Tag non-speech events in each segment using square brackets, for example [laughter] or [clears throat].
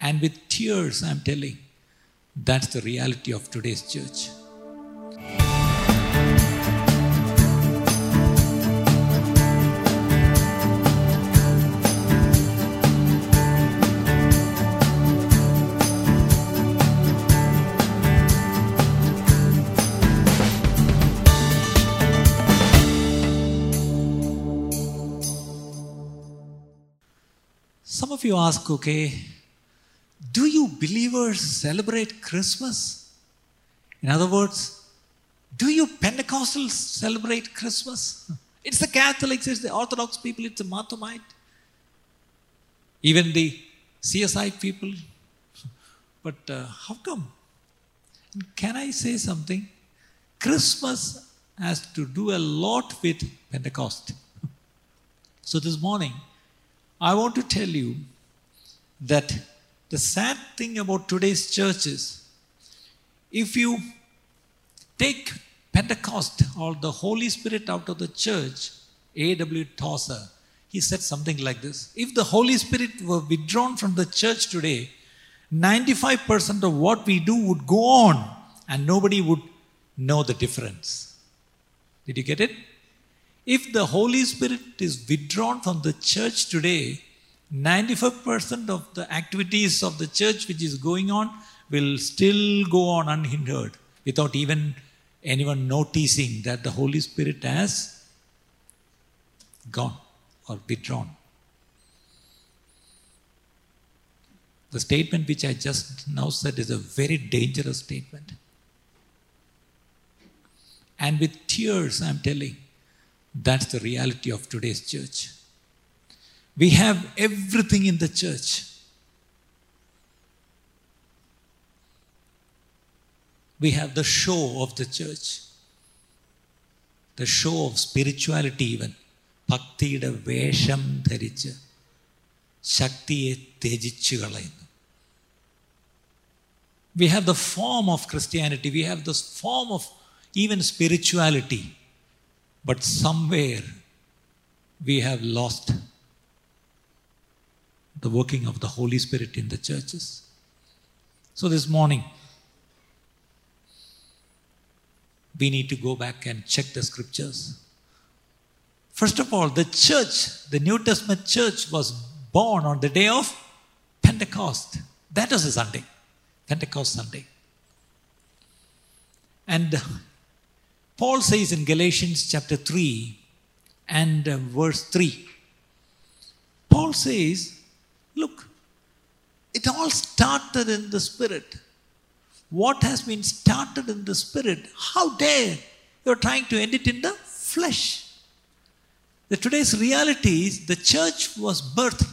And with tears, I'm telling, that's the reality of today's church. Some of you ask, okay, do you believers celebrate Christmas? In other words, do you Pentecostals celebrate Christmas? It's the Catholics, it's the Orthodox people, it's the Marthomite, even the CSI people. But uh, how come? Can I say something? Christmas has to do a lot with Pentecost. So this morning, I want to tell you that the sad thing about today's church is if you take Pentecost or the Holy Spirit out of the church, A.W. Tozer, he said something like this If the Holy Spirit were withdrawn from the church today, 95% of what we do would go on and nobody would know the difference. Did you get it? If the Holy Spirit is withdrawn from the church today, 95% of the activities of the church which is going on will still go on unhindered without even anyone noticing that the Holy Spirit has gone or withdrawn. The statement which I just now said is a very dangerous statement. And with tears, I'm telling, that's the reality of today's church. We have everything in the church. We have the show of the church, the show of spirituality, even. ഭക്തിയുടെ വേഷം ധരിച്ച് ശക്തിയെ ത്യജിച്ചു കളയുന്നു We have the form of Christianity, we have the form of even spirituality, but somewhere we have lost the working of the Holy Spirit in the churches. So this morning, we need to go back and check the scriptures. First of all, the church, the New Testament church, was born on the day of Pentecost. That was a Sunday, Pentecost Sunday. And Paul says in Galatians chapter 3 and verse 3, Paul says, Look, it all started in the Spirit. What has been started in the Spirit, how dare you're trying to end it in the flesh? The today's reality is the church was birthed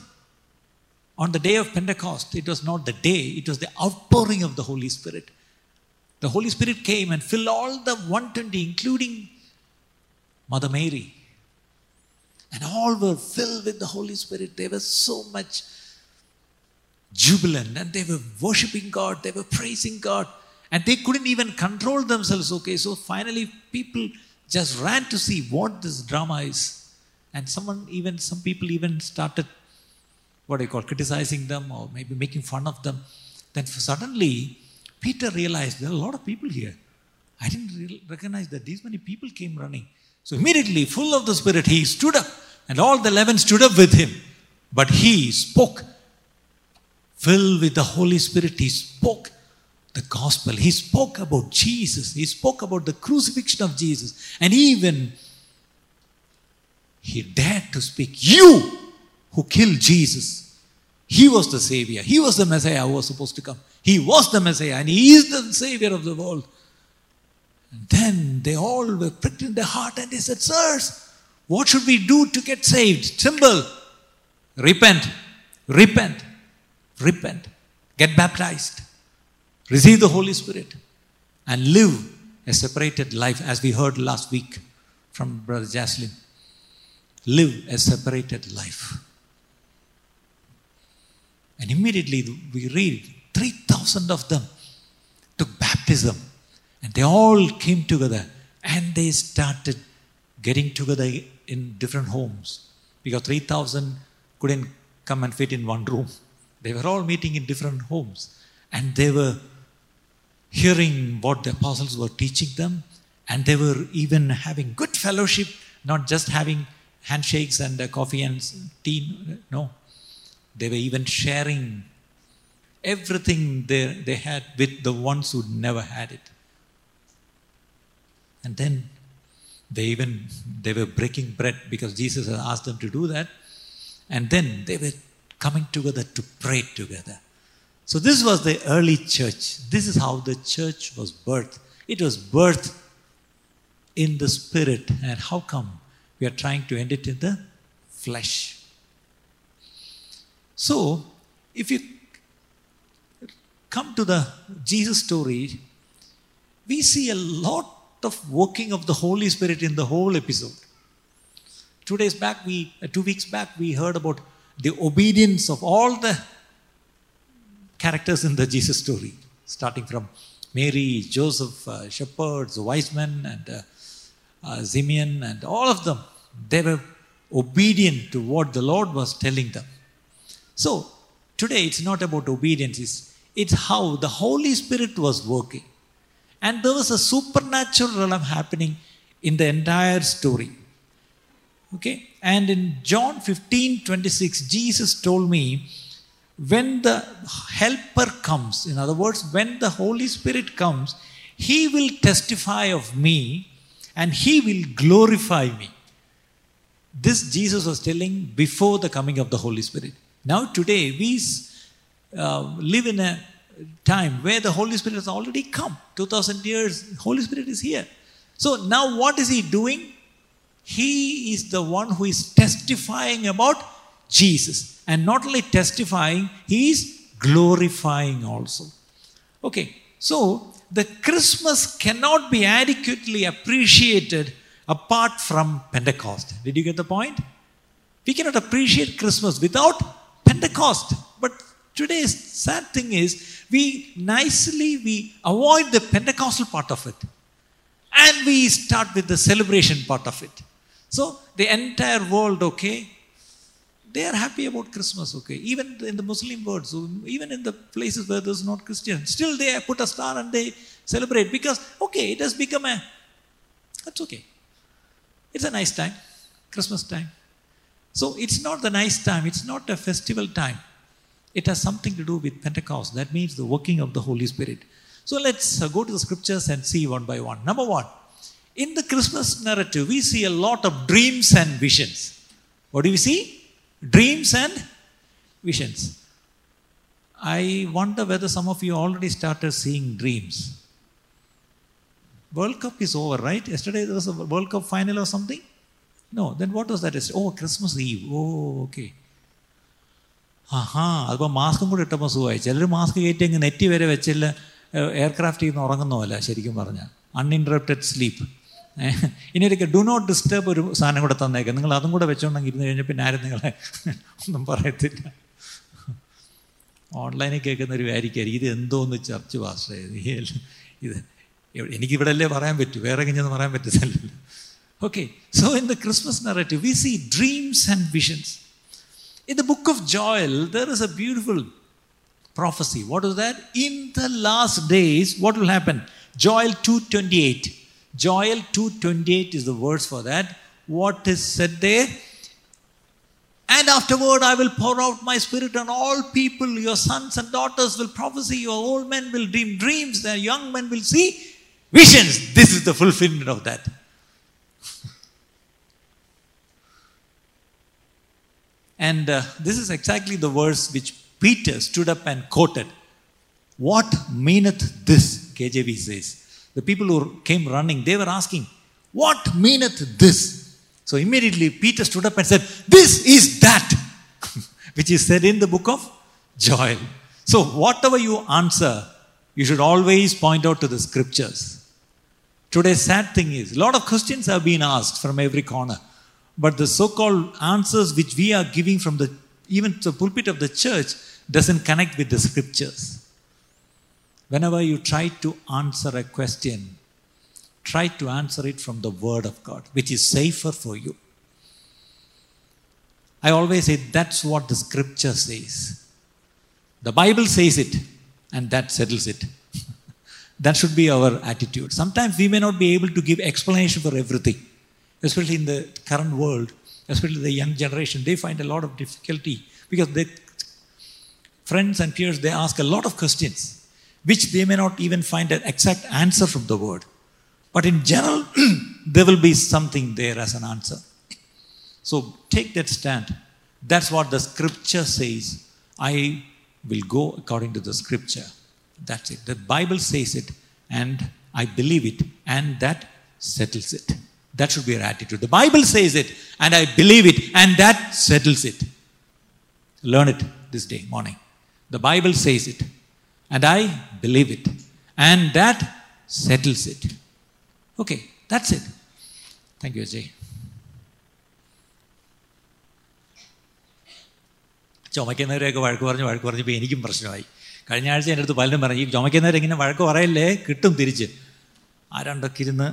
on the day of Pentecost. It was not the day, it was the outpouring of the Holy Spirit. The Holy Spirit came and filled all the 120, including Mother Mary. And all were filled with the Holy Spirit. They were so much jubilant and they were worshiping God, they were praising God, and they couldn't even control themselves. Okay, so finally, people just ran to see what this drama is. And someone, even some people, even started what I call criticizing them or maybe making fun of them. Then suddenly, Peter realized there are a lot of people here. I didn't re- recognize that these many people came running. So immediately, full of the Spirit, he stood up, and all the eleven stood up with him. But he spoke, filled with the Holy Spirit, he spoke the gospel. He spoke about Jesus. He spoke about the crucifixion of Jesus. And even he dared to speak, You who killed Jesus, he was the Savior. He was the Messiah who was supposed to come. He was the Messiah and he is the Savior of the world. And then they all were pricked in their heart and they said, Sirs, what should we do to get saved? Simple. Repent. Repent. Repent. Get baptized. Receive the Holy Spirit. And live a separated life as we heard last week from Brother Jaslyn. Live a separated life. And immediately we read 3,000 of them took baptism and they all came together and they started getting together in different homes because 3,000 couldn't come and fit in one room. They were all meeting in different homes and they were hearing what the apostles were teaching them and they were even having good fellowship, not just having handshakes and coffee and tea. No, they were even sharing everything they, they had with the ones who never had it. And then they even they were breaking bread because Jesus had asked them to do that. And then they were coming together to pray together. So this was the early church. This is how the church was birthed. It was birthed in the spirit. And how come we are trying to end it in the flesh? So, if you come to the Jesus story, we see a lot of working of the Holy Spirit in the whole episode. Two days back, we uh, two weeks back, we heard about the obedience of all the characters in the Jesus story, starting from Mary, Joseph, uh, shepherds, wise men, and uh, uh, Simeon, and all of them. They were obedient to what the Lord was telling them. So, today it's not about obedience, it's, it's how the Holy Spirit was working. And there was a supernatural realm happening in the entire story. Okay? And in John 15 26, Jesus told me, when the helper comes, in other words, when the Holy Spirit comes, he will testify of me and he will glorify me. This Jesus was telling before the coming of the Holy Spirit. Now, today, we uh, live in a time where the Holy Spirit has already come. 2000 years, Holy Spirit is here. So, now what is He doing? He is the one who is testifying about Jesus. And not only testifying, He is glorifying also. Okay, so the Christmas cannot be adequately appreciated apart from Pentecost. Did you get the point? We cannot appreciate Christmas without Pentecost. But today's sad thing is we nicely we avoid the Pentecostal part of it. And we start with the celebration part of it. So the entire world, okay, they are happy about Christmas, okay. Even in the Muslim world, so even in the places where there's not Christian, still they put a star and they celebrate because, okay, it has become a, that's okay. It's a nice time, Christmas time. So it's not the nice time, it's not a festival time. It has something to do with Pentecost. That means the working of the Holy Spirit. So let's go to the scriptures and see one by one. Number one, in the Christmas narrative, we see a lot of dreams and visions. What do we see? Dreams and visions. I wonder whether some of you already started seeing dreams. World Cup is over, right? Yesterday there was a World Cup final or something? No, then what was that? Oh, Christmas Eve. Oh, okay. ആഹാ അതിപ്പോൾ മാസ്കും കൂടി ഇട്ടപ്പോൾ സുഖമായി ചിലർ mask കയറ്റി അങ്ങ് നെറ്റി വരെ വെച്ചില്ല എയർക്രാഫ്റ്റിൽ നിന്ന് ഉറങ്ങുന്ന പോലെ ശരിക്കും പറഞ്ഞാൽ അൺഇന്ററപ്റ്റഡ് സ്ലീപ്പ് ഇനി ഒരിക്കൽ ഡു നോട്ട് ഡിസ്റ്റർബ് ഒരു സാധനം കൂടെ തന്നേക്കാം നിങ്ങൾ അതും കൂടെ വെച്ചുകൊണ്ടെങ്കിൽ ഇരുന്ന് കഴിഞ്ഞാൽ പിന്നെ ആരും നിങ്ങളെ ഒന്നും പറയത്തില്ല ഓൺലൈനിൽ കേൾക്കുന്ന ഒരു കാര്യമായിരിക്കും ഇത് എന്തോന്ന് ചർച്ച് പാസ്റ്റേ ഇത് എനിക്കിവിടെ അല്ലേ പറയാൻ പറ്റൂ വേറെ കഴിഞ്ഞൊന്നും പറയാൻ പറ്റത്തില്ലല്ലോ okay so in the Christmas narrative V see dreams and visions In the book of Joel, there is a beautiful prophecy. What is that? In the last days, what will happen? Joel 2:28. Joel 2:28 is the words for that. What is said there? And afterward, I will pour out my spirit on all people. Your sons and daughters will prophesy. Your old men will dream dreams. Their young men will see visions. This is the fulfillment of that. [laughs] And uh, this is exactly the verse which Peter stood up and quoted. What meaneth this? KJV says. The people who came running, they were asking, What meaneth this? So immediately Peter stood up and said, This is that, [laughs] which is said in the book of Joel. So whatever you answer, you should always point out to the scriptures. Today's sad thing is, a lot of questions have been asked from every corner. But the so called answers which we are giving from the even the pulpit of the church doesn't connect with the scriptures. Whenever you try to answer a question, try to answer it from the Word of God, which is safer for you. I always say that's what the scripture says. The Bible says it, and that settles it. [laughs] that should be our attitude. Sometimes we may not be able to give explanation for everything, especially in the current world, especially the young generation. They find a lot of difficulty because their friends and peers they ask a lot of questions which they may not even find an exact answer from the word. But in general, [clears throat] there will be something there as an answer. So take that stand. That's what the scripture says. I will go according to the scripture. That's it. The Bible says it, and I believe it, and that settles it. That should be our attitude. The Bible says it, and I believe it, and that settles it. Learn it this day, morning. The Bible says it, and I believe it, and that settles it. Okay, that's it. Thank you, Ajay. ചുമക്കുന്നവരെയൊക്കെ വഴക്ക് പറഞ്ഞ് വഴക്ക് പറഞ്ഞപ്പോൾ എനിക്കും പ്രശ്നമായി കഴിഞ്ഞ ആഴ്ച എൻ്റെ അടുത്ത് പലരും പറഞ്ഞു ഈ ചുമക്കുന്നവരെങ്ങനെ വഴക്ക് പറയല്ലേ കിട്ടും തിരിച്ച് ആരണ്ടൊക്കെ ഇരുന്ന്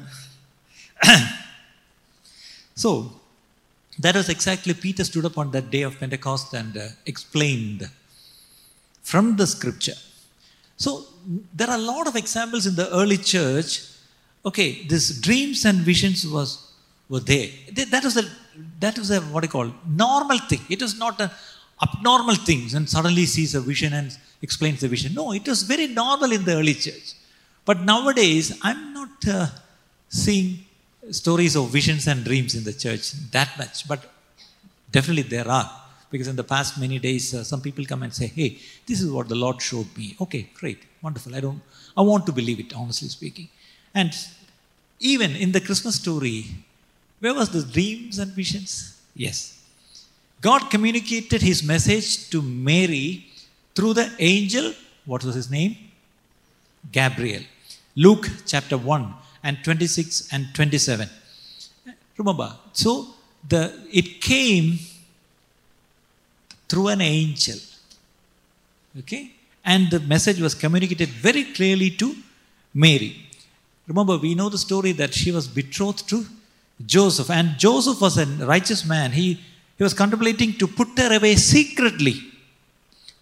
so that was exactly Peter stood up on that day of Pentecost and uh, explained from the scripture. so there are a lot of examples in the early church. Okay, this dreams and visions was were there. That was a that was a what I call normal thing. It was not an abnormal thing and suddenly sees a vision and explains the vision. No, it was very normal in the early church. But nowadays, I'm not uh, seeing stories of visions and dreams in the church that much, but definitely there are. Because in the past many days, uh, some people come and say, "Hey, this is what the Lord showed me." Okay, great, wonderful. I don't, I want to believe it, honestly speaking. And even in the Christmas story, where was the dreams and visions? Yes, God communicated His message to Mary through the angel. What was his name? Gabriel. Luke chapter 1 and 26 and 27. Remember, so the it came through an angel. Okay? And the message was communicated very clearly to Mary. Remember, we know the story that she was betrothed to Joseph, and Joseph was a righteous man. He, he was contemplating to put her away secretly.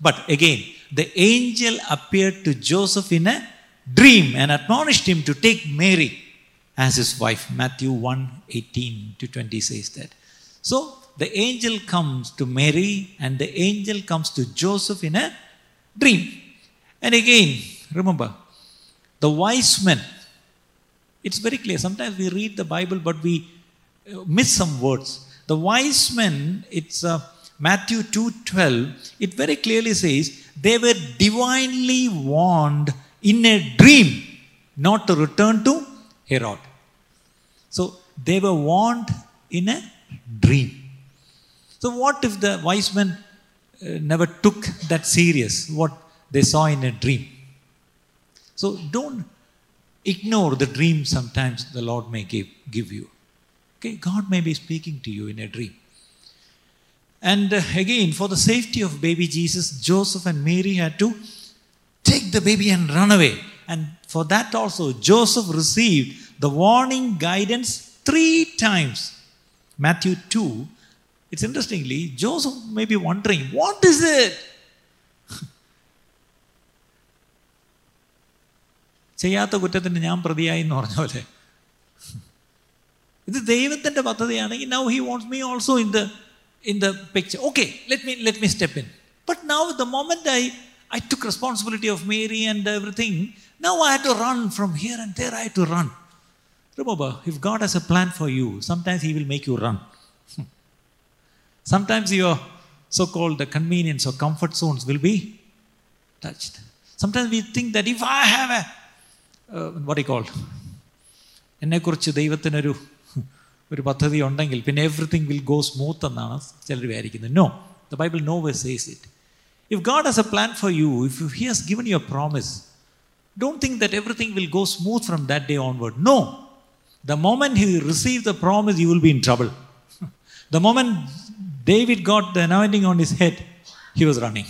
But again, the angel appeared to Joseph in a dream and admonished him to take Mary as his wife. Matthew 1 18 to 20 says that. So the angel comes to Mary and the angel comes to Joseph in a dream. And again, remember, the wise men, it's very clear. Sometimes we read the Bible, but we uh, miss some words. The wise men, it's uh, Matthew 2:12, it very clearly says they were divinely warned in a dream not to return to Herod. So they were warned in a dream. So what if the wise men uh, never took that serious what they saw in a dream? So don't ignore the dream sometimes the Lord may give, give you. Okay, God may be speaking to you in a dream. And uh, again, for the safety of baby Jesus, Joseph and Mary had to take the baby and run away. And for that also, Joseph received the warning guidance three times. Matthew 2. It's interestingly, Joseph may be wondering, what is it? [laughs] ചെയ്യാത്ത കുറ്റത്തിന് ഞാൻ പ്രതിയായി എന്ന് പറഞ്ഞ പോലെ ഇത് ദൈവത്തിന്റെ പദ്ധതിയാണെങ്കിൽ now he wants me also in the in the picture. Okay, let me let me step in. But now the moment I I took responsibility of Mary and everything, now I had to run from here and there. I had to run. Remember, if God has a plan for you, sometimes He will make you run. [laughs] sometimes your so-called the convenience or comfort zones will be touched. Sometimes we think that if I have a uh, what do you call എന്നെക്കുറിച്ച് ദൈവത്തിനൊരു ഒരു പദ്ധതി ഉണ്ടെങ്കിൽ പിന്നെ everything will go smooth എന്നാണ് ചിലർ വിചാരിക്കുന്നത് no the Bible no way says it if God has A plan for you if he has given you a promise don't think that everything will go smooth from that day onward no the moment he receive the promise you will be in trouble the moment David got the anointing on his head, he was running.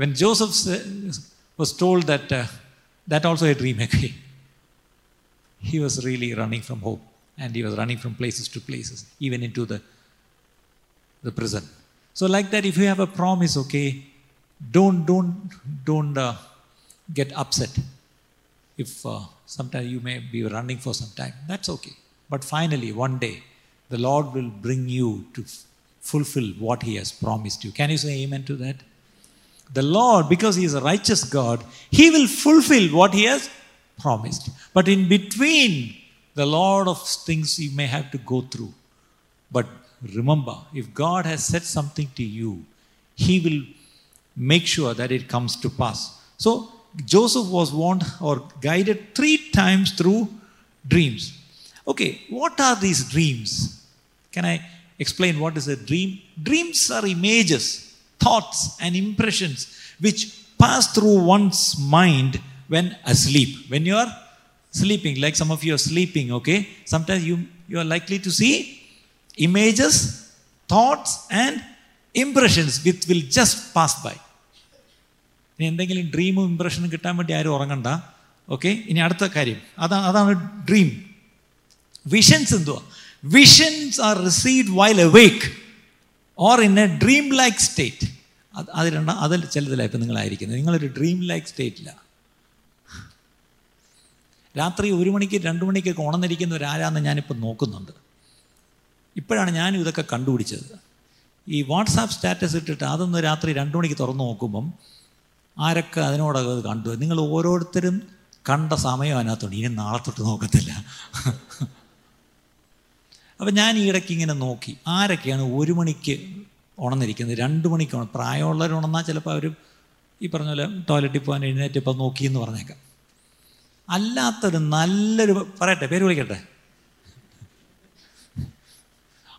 when Joseph was told that, uh, that also a dream again, he was really running from hope and he was running from places to places, even into the, the prison. So, like that, if you have a promise, okay, don't, don't, don't uh, get upset. If uh, sometimes you may be running for some time, that's okay. But finally, one day, the Lord will bring you to fulfill what He has promised you. Can you say Amen to that? The Lord, because He is a righteous God, He will fulfill what He has promised. But in between, the Lord of things you may have to go through. But remember, if God has said something to you, He will make sure that it comes to pass. So, Joseph was warned or guided three times through dreams. Okay, what are these dreams? Can I explain what is a dream? Dreams are images, thoughts, and impressions which pass through one's mind when asleep. When you are sleeping, like some of you are sleeping, okay? Sometimes you, you are likely to see images, thoughts, and impressions which will just pass by. ഇനി എന്തെങ്കിലും ഡ്രീമും ഇമ്പ്രഷനും കിട്ടാൻ വേണ്ടി ആരും ഉറങ്ങണ്ട okay ഇനി അടുത്ത കാര്യം അതാണ് അതാണ് ഡ്രീം വിഷൻസ് എന്തുവാ? Visions are received while wake or in a dream like state അത് അത് രണ്ട അതിൽ ചിലതിലാണ് ഇപ്പം നിങ്ങളായിരിക്കുന്നത്. നിങ്ങളൊരു ഡ്രീം ലൈക്ക് സ്റ്റേറ്റിലാണ് രാത്രി ഒരു മണിക്ക് രണ്ട് മണിക്കൊക്കെ ഉണർന്നിരിക്കുന്ന ഒരാരാന്ന് ഞാനിപ്പോൾ നോക്കുന്നുണ്ട്. ഇപ്പോഴാണ് ഞാനും ഇതൊക്കെ കണ്ടുപിടിച്ചത്. ഈ വാട്സാപ്പ് സ്റ്റാറ്റസ് ഇട്ടിട്ട് അതൊന്ന് രാത്രി രണ്ട് മണിക്ക് തുറന്നു നോക്കുമ്പം ആരൊക്കെ അതിനോടൊക്കെ കണ്ടു? നിങ്ങൾ ഓരോരുത്തരും കണ്ട സമയം അതിനകത്തുണ്ട്. ഇനി നാളെ തൊട്ട് നോക്കത്തില്ല. അപ്പം ഞാൻ ഈ ഇടയ്ക്ക് ഇങ്ങനെ നോക്കി. ആരൊക്കെയാണ് ഒരു മണിക്ക് ഉണർന്നിരിക്കുന്നത്? രണ്ട് മണിക്ക് ഉണ പ്രായമുള്ളവർ ഉണർന്നാൽ ചിലപ്പോൾ അവർ ഈ പറഞ്ഞ പോലെ ടോയ്ലറ്റിൽ പോകാൻ എഴുന്നേറ്റ് നോക്കി എന്ന് പറഞ്ഞേക്കാം. അല്ലാത്തൊരു നല്ലൊരു പറയട്ടെ പേര് വിളിക്കട്ടെ?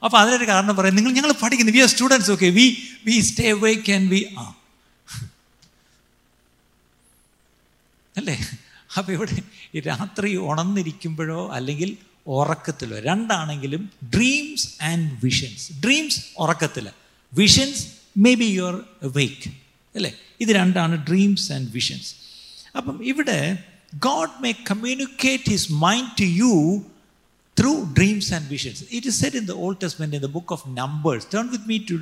അപ്പോൾ അതിനൊരു കാരണം പറയാം. നിങ്ങൾ ഞങ്ങൾ പഠിക്കുന്നു. We are students okay we we stay way can we ah. അല്ലേ? അപ്പോൾ ഇവിടെ രാത്രി ഉണർന്നിരിക്കുമ്പോഴോ അല്ലെങ്കിൽ ഉറക്കത്തിലോ രണ്ടാണെങ്കിലും dreams and visions dreams ഉറക്കത്തില്ല visions may be your wake അല്ലേ ഇത് രണ്ടാണ് ഡ്രീംസ് ആൻഡ് വിഷൻസ് അപ്പം ഇവിടെ God may communicate his mind to you through dreams and visions it is set in the Old Testament in the book of Numbers turn with me to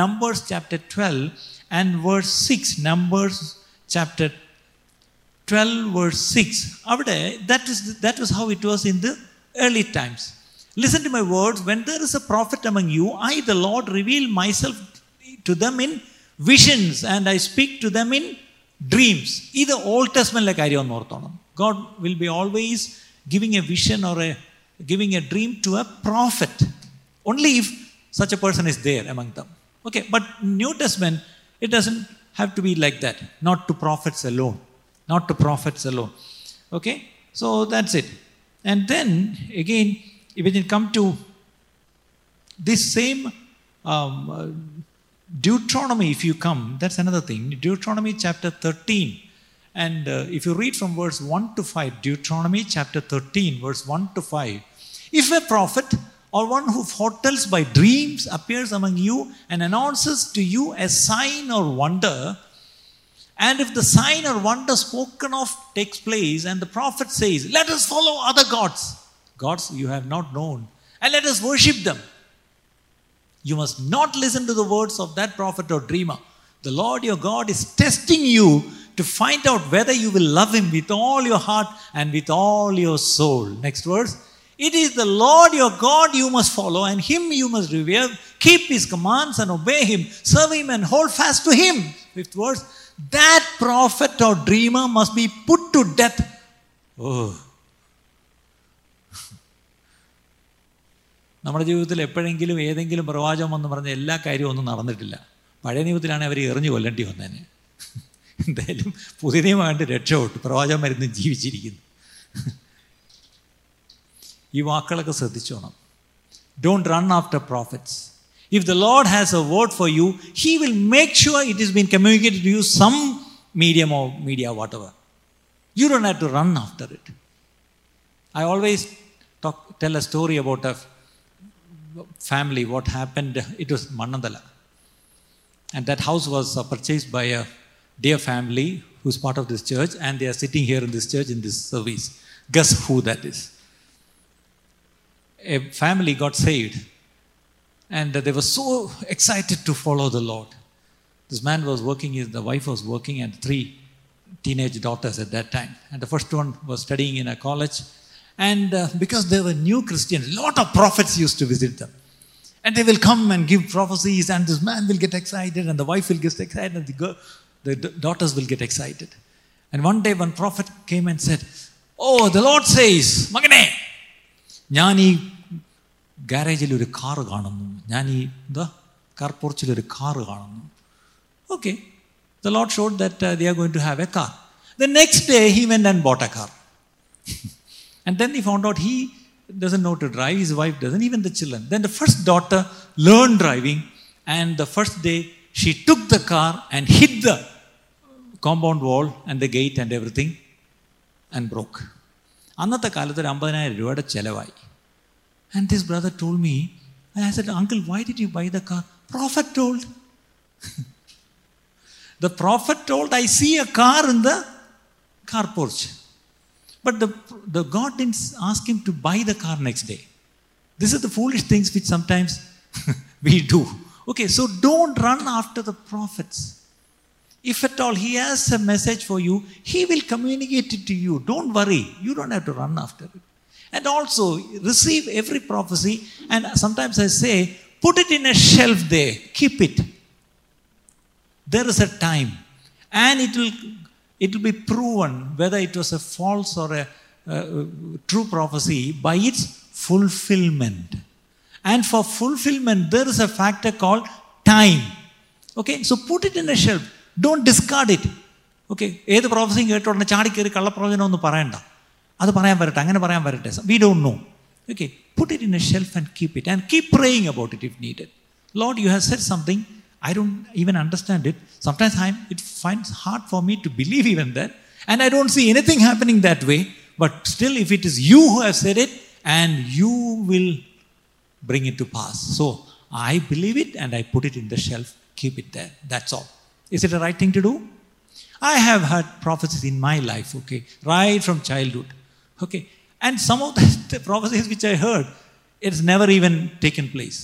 numbers chapter twelve and verse six Numbers chapter 12 verse 6 അവിടെ that is that was how it was in the early times listen to my words when there is a prophet among you i the lord reveal myself to them in visions and i speak to them in dreams ഇത് old ടെസ്റ്റ്മെന്റിലെ കാര്യം ഒന്ന് ഓർത്തോണം God will be always giving A vision or A giving A dream to A prophet only if such a person is there among them okay but new testament it doesn't have to be like that not to prophets alone not to prophets alone. Okay? So that's it. And then again, if it come to this same um, uh, Deuteronomy, if you come, that's another thing. Deuteronomy chapter 13. And uh, if you read from verse 1 to 5, Deuteronomy chapter 13, verse 1 to 5. If a prophet or one who foretells by dreams appears among you and announces to you a sign or wonder, and if the sign or wonder spoken of takes place, and the prophet says, Let us follow other gods, gods you have not known, and let us worship them. You must not listen to the words of that prophet or dreamer. The Lord your God is testing you to find out whether you will love him with all your heart and with all your soul. Next verse. It is the Lord your God you must follow, and him you must revere, keep his commands and obey him, serve him and hold fast to him. Fifth verse that prophet or dreamer must be put to death. Oh. നമ്മുടെ ജീവിതത്തിൽ എപ്പോഴെങ്കിലും ഏതെങ്കിലും പ്രവാചകം എന്ന് പറഞ്ഞ എല്ലാ കാര്യവും ഒന്നും നടന്നിട്ടില്ല. പഴയ നിയമത്തിലാണ് അവർ എറിഞ്ഞു കൊല്ലേണ്ടി വന്നതിന് എന്തായാലും പുതിയ നിയമമായിട്ട് രക്ഷപ്പെട്ടു പ്രവാചകന്മാരിന്ന് ജീവിച്ചിരിക്കുന്നു. ഈ വാക്കുകളൊക്കെ ശ്രദ്ധിച്ചോണം. Don't run after prophets If the Lord has a word for you, He will make sure it has been communicated to you some medium or media, whatever. You don't have to run after it. I always talk, tell a story about a family, what happened. It was Manandala. And that house was uh, purchased by a dear family who's part of this church, and they are sitting here in this church in this service. Guess who that is? A family got saved and they were so excited to follow the Lord. This man was working, his, the wife was working, and three teenage daughters at that time. And the first one was studying in a college. And uh, because they were new Christians, a lot of prophets used to visit them. And they will come and give prophecies, and this man will get excited, and the wife will get excited, and the, girl, the daughters will get excited. And one day, one prophet came and said, Oh, the Lord says, Magane, Jnani ഗാരേജിൽ ഒരു car കാണുന്നു ഞാൻ ഈ എന്താ car പോർച്ചിൽ ഒരു car കാണുന്നു okay the load showed that they are going to have a car the next day he vent and bought a car And then he found out he doesn't know to drive, his wife doesn't, even the children. Then the first daughter learned driving, and the first day she took the car and hit the compound wall and the gate and everything and broke. അന്നത്തെ കാലത്ത് ഒരു അമ്പതിനായിരം രൂപയുടെ ചിലവായി and this brother told me, and I said, Uncle, why did you buy the car? Prophet told. [laughs] the prophet told, I see a car in the car porch. But the, the God didn't ask him to buy the car next day. This is the foolish things which sometimes [laughs] we do. Okay, so don't run after the prophets. If at all he has a message for you, he will communicate it to you. Don't worry. You don't have to run after it. And also, receive every prophecy. And sometimes I say, put it in a shelf there, keep it. There is a time. And it will, it will be proven whether it was a false or a, uh, true prophecy by its fulfillment. And for fulfillment, there is a factor called time. Okay, so put it in a shelf. Don't discard it. Okay ഏത് പ്രോഫസിയും കേട്ട ഉടനെ ചാടിക്കയറി കള്ളപ്രവചനം ഒന്നും പറയണ്ട അത് പറയാൻ വരട്ടെ അങ്ങനെ പറയാൻ വരട്ടെ we don't know okay put it in a shelf and keep it and keep praying about it if needed Lord you have said something I don't even understand it. Sometimes I'm, it finds hard for me to believe even that. And I don't see anything happening that way. But still, if it is you who have said it, and you will bring it to pass. So I believe it and I put it in the shelf, keep it there. That's all. Is it the right thing to do? I have heard prophecies in my life, okay, right from childhood. Okay. And some of the, the prophecies which I heard, it's never even taken place.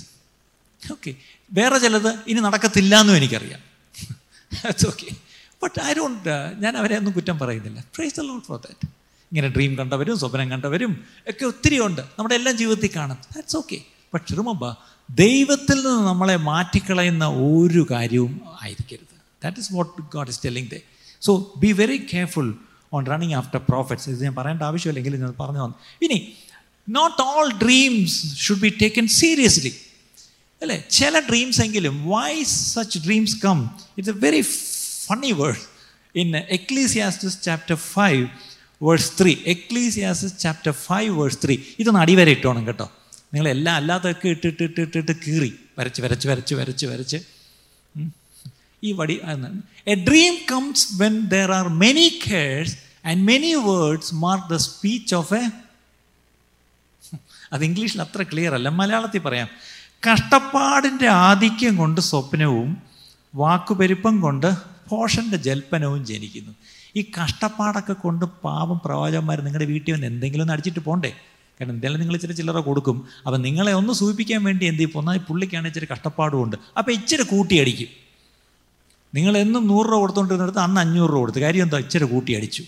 Okay വേറെ ചിലത് ഇനി നടക്കത്തില്ല എന്നും എനിക്കറിയാം that's okay but I don't ഞാൻ അവരെ ഒന്നും കുറ്റം പറയുന്നില്ല praise the Lord for that ഇങ്ങനെ ഡ്രീം കണ്ടവരും സ്വപ്നം കണ്ടവരും ഒക്കെ ഒത്തിരി ഉണ്ട് നമ്മുടെ എല്ലാം ജീവിതത്തിൽ കാണും ദാറ്റ്സ് ഓക്കെ ബട്ട് റിമംബർ ദൈവത്തിൽ നിന്ന് നമ്മളെ മാറ്റിക്കളയുന്ന ഒരു കാര്യവും ആയിരിക്കരുത് that is what God is telling they so be very careful on running after prophets ഇത് ഞാൻ പറയേണ്ട ആവശ്യമില്ലെങ്കിൽ ഞാൻ പറഞ്ഞു തന്നു. ഇനി not all dreams should be taken seriously അല്ലേ? ചില ഡ്രീംസ് എങ്കിലും why such dreams come it's a very funny word in Ecclesiastes chapter five verse three Ecclesiastes chapter five verse three ഇതൊന്ന് അടിവരെ ഇട്ടോണം കേട്ടോ. നിങ്ങൾ എല്ലാം അല്ലാത്തൊക്കെ ഇട്ടിട്ട് ഇട്ടിട്ട് ഇട്ട് കീറി. വരച്ച് വരച്ച് വരച്ച് വരച്ച് വരച്ച്. ഈ വടി a dream comes when there are many cares and many words mark the speech of a അത് ഇംഗ്ലീഷിൽ അത്ര ക്ലിയർ അല്ല. മലയാളത്തിൽ പറയാം. കഷ്ടപ്പാടിന്റെ ആധിക്യം കൊണ്ട് സ്വപ്നവും വാക്കുപെരുപ്പം കൊണ്ട് പോഷന്റെ ജൽപ്പനവും ജനിക്കുന്നു. ഈ കഷ്ടപ്പാടൊക്കെ കൊണ്ട് പാവം പ്രവാചകന്മാർ നിങ്ങളുടെ വീട്ടിൽ വന്ന് എന്തെങ്കിലും ഒന്ന് അടിച്ചിട്ട് പോണ്ടേ? കാരണം എന്തെങ്കിലും നിങ്ങൾ ഇച്ചിരി ചില്ലറ കൊടുക്കും. അപ്പം നിങ്ങളെ ഒന്ന് സൂചിപ്പിക്കാൻ വേണ്ടി എന്ത് ചെയ്യും? ഒന്നായി പുള്ളിക്കാണ് ഇച്ചിരി കഷ്ടപ്പാടുമുണ്ട് അപ്പം ഇച്ചിരി കൂട്ടി അടിക്കും. നിങ്ങൾ എന്നും നൂറ് രൂപ കൊടുത്തുകൊണ്ടിരുന്നിടത്ത് അന്ന് അഞ്ഞൂറ് രൂപ കൊടുത്തു. കാര്യം എന്താ? ഇച്ചിരി കൂട്ടി അടിച്ചു.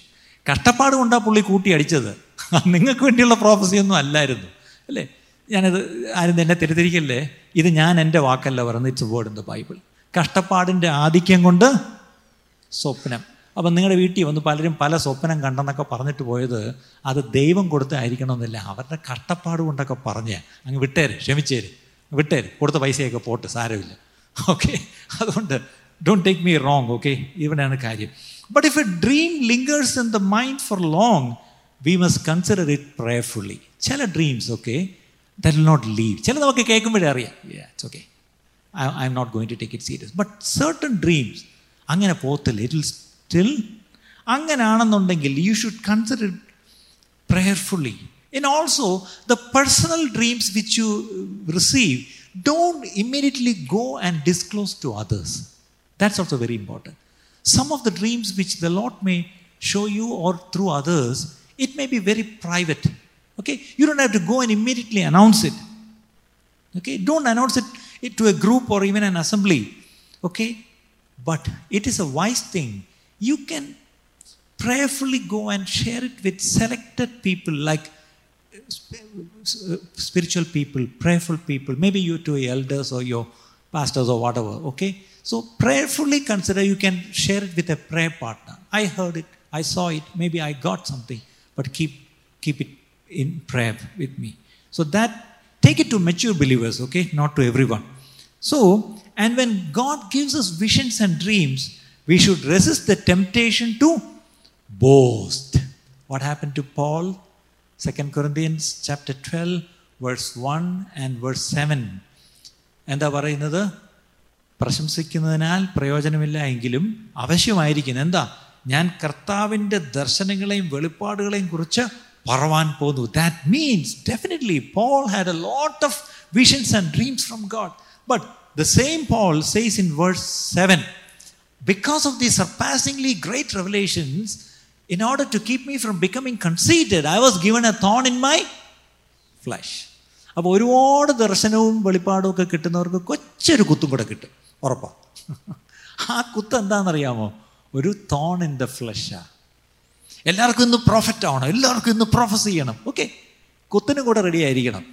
കഷ്ടപ്പാട് കൊണ്ടാണ് പുള്ളി കൂട്ടി അടിച്ചത്. [laughs] നിങ്ങൾക്ക് വേണ്ടിയുള്ള പ്രോഫസി ഒന്നും അല്ലായിരുന്നു. അല്ലേ? ഞാനത് ആരും എന്നെ തെറ്റിദ്ധരിക്കല്ലേ? ഇത് ഞാൻ എന്റെ വാക്കല്ല പറയുന്നത്. It's word in the Bible കഷ്ടപ്പാടിന്റെ ആധിക്യം കൊണ്ട് സ്വപ്നം. അപ്പം നിങ്ങളുടെ വീട്ടിൽ വന്ന് പലരും പല സ്വപ്നം കണ്ടെന്നൊക്കെ പറഞ്ഞിട്ട് പോയത് അത് ദൈവം കൊടുത്തായിരിക്കണമെന്നില്ല അവരുടെ കഷ്ടപ്പാട് കൊണ്ടൊക്കെ പറഞ്ഞ് അങ്ങ് വിട്ടേര് ക്ഷമിച്ചേര് വിട്ടേര്. കൊടുത്ത പൈസയൊക്കെ പോട്ട് സാരമില്ല. [laughs] ഓക്കെ അതുകൊണ്ട് don't take me wrong okay ഇവിടെയാണ് കാര്യം but if A dream ലിംഗേഴ്സ് in the mind for long we must consider it പ്രേയർഫുള്ളി ചില dreams okay that will not leave ചില നമുക്ക് കേൾക്കുമ്പോഴേ അറിയാം it's okay I am not going to take it serious but certain dreams അങ്ങനെ പോകത്തില്ല it will still അങ്ങനെയാണെന്നുണ്ടെങ്കിൽ you should consider പ്രേയർഫുള്ളി in also the personal dreams which you receive don't immediately go and disclose to others that's also very important. Some of the dreams which the Lord may show you or through others, it may be very private. Okay? You don't have to go and immediately announce it. Okay? Don't announce it, it to a group or even an assembly. Okay? But it is a wise thing. You can prayerfully go and share it with selected people like uh, spiritual people, prayerful people, maybe you to elders or your pastors or whatever, okay? So prayerfully consider you can share it with a prayer partner. I heard it, I saw it, maybe I got something, but keep keep it in prayer with me. So that take it to mature believers, okay, not to everyone. So, and when God gives us visions and dreams, we should resist the temptation to boast. What happened to Paul? 2 Corinthians chapter 12, verse 1 and verse 7. എന്താ പറയുന്നത് പ്രശംസിക്കുന്നതിനാൽ പ്രയോജനമില്ല എങ്കിലും ആവശ്യമായിരിക്കുന്നു. എന്താ? ഞാൻ കർത്താവിന്റെ ദർശനങ്ങളെയും വെളിപ്പാടുകളെയും കുറിച്ച് പറവാൻ പോകുന്നു. That means definitely Paul had a lot of visions and dreams from God but the same Paul says in verse seven because of these surpassingly great revelations, in order to keep me from becoming conceited, I was given a thorn in my flesh. അപ്പോൾ ഒരുപാട് ദർശനവും വെളിപ്പാടും ഒക്കെ കിട്ടുന്നവർക്ക് കൊച്ചൊരു കുത്തും കൂടെ കിട്ടും. ഉറപ്പാ. ആ കുത്ത് എന്താണെന്നറിയാമോ? ഒരു തോൺ ഇൻ ദ ഫ്ലഷാ എല്ലാവർക്കും ഇന്ന് പ്രോഫിറ്റ് ആവണം. എല്ലാവർക്കും ഇന്ന് പ്രൊഫസ് ചെയ്യണം. ഓക്കെ കുത്തിനും കൂടെ റെഡി ആയിരിക്കണം.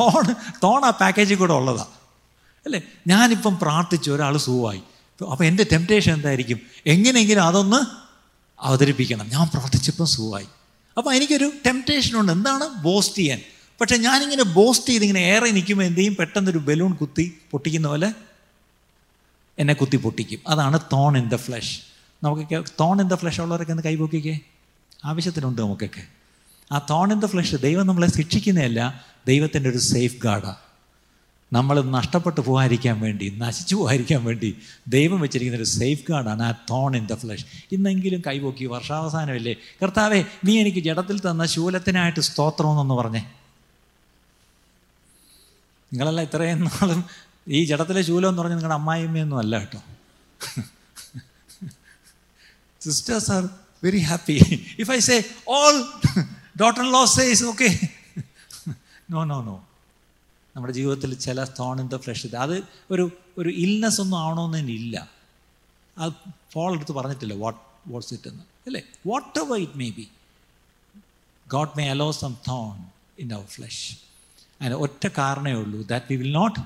തോൺ തോൺ ആ പാക്കേജിൽ കൂടെ ഉള്ളതാ. അല്ലേ? ഞാനിപ്പം പ്രാർത്ഥിച്ചു ഒരാൾ സുഖമായി. അപ്പം എന്റെ ടെംപ്റ്റേഷൻ എന്തായിരിക്കും? എങ്ങനെയെങ്കിലും അതൊന്ന് അവതരിപ്പിക്കണം. ഞാൻ പ്രാർത്ഥിച്ചപ്പം സുഖമായി. അപ്പം എനിക്കൊരു ടെംപ്റ്റേഷൻ ഉണ്ട്. എന്താണ്? ബോസ്റ്റ് ചെയ്യാൻ പക്ഷെ ഞാനിങ്ങനെ ബോസ്റ്റ് ചെയ്ത് ഇങ്ങനെ ഏറെ നിൽക്കുമ്പോൾ എന്ത് ചെയ്യും? പെട്ടെന്നൊരു ബലൂൺ കുത്തി പൊട്ടിക്കുന്ന പോലെ എന്നെ കുത്തി പൊട്ടിക്കും. അതാണ് തോൺ ഇൻ ദ ഫ്ലഷ് നമുക്കൊക്കെ തോൺ ഇൻ ദ ഫ്ലഷ് ഉള്ളവരൊക്കെ ഒന്ന് കൈപൊക്കിക്കേ. ആവശ്യത്തിനുണ്ട് നമുക്കൊക്കെ. ആ തോൺ ഇൻ ദ ഫ്ലഷ് ദൈവം നമ്മളെ ശിക്ഷിക്കുന്നതല്ല ദൈവത്തിന്റെ ഒരു സേഫ് ഗാർഡാണ് നമ്മൾ നഷ്ടപ്പെട്ടു പോകാതിരിക്കാൻ വേണ്ടി നശിച്ചു പോകാതിരിക്കാൻ വേണ്ടി ദൈവം വെച്ചിരിക്കുന്ന ഒരു സേഫ് ഗാർഡാണ് ആ തോൺ ഇൻ ദ ഫ്ലഷ് ഇന്നെങ്കിലും കൈപോക്കി വർഷാവസാനമല്ലേ? കർത്താവേ നീ എനിക്ക് ജഡത്തിൽ തന്ന ശൂലത്തിനായിട്ട് സ്തോത്രമെന്നൊന്ന് പറഞ്ഞേ. നിങ്ങളെല്ലാം ഇത്രയും നാളും ഈ ജഡത്തിലെ ശൂലം എന്ന് പറഞ്ഞാൽ നിങ്ങളുടെ അമ്മായിമ്മയൊന്നും അല്ല കേട്ടോ. Sisters are very happy if I say all daughter law says okay no no no നമ്മുടെ ജീവിതത്തിൽ ചില തോൺ ഇൻ ദ ഫ്ലഷ് അത് ഒരു ഒരു ഇൽനെസ് ഒന്നും ആവണമെന്നില്ല അത് ഫോൾ എടുത്ത് പറഞ്ഞിട്ടില്ല വാട്ട് വാട്ട്സ് ഇറ്റ് എന്ന്. അല്ലേ? Whatever it may be God may allow some thorn in our flesh അതിന് ഒറ്റ കാരണമേ ഉള്ളൂ that we will not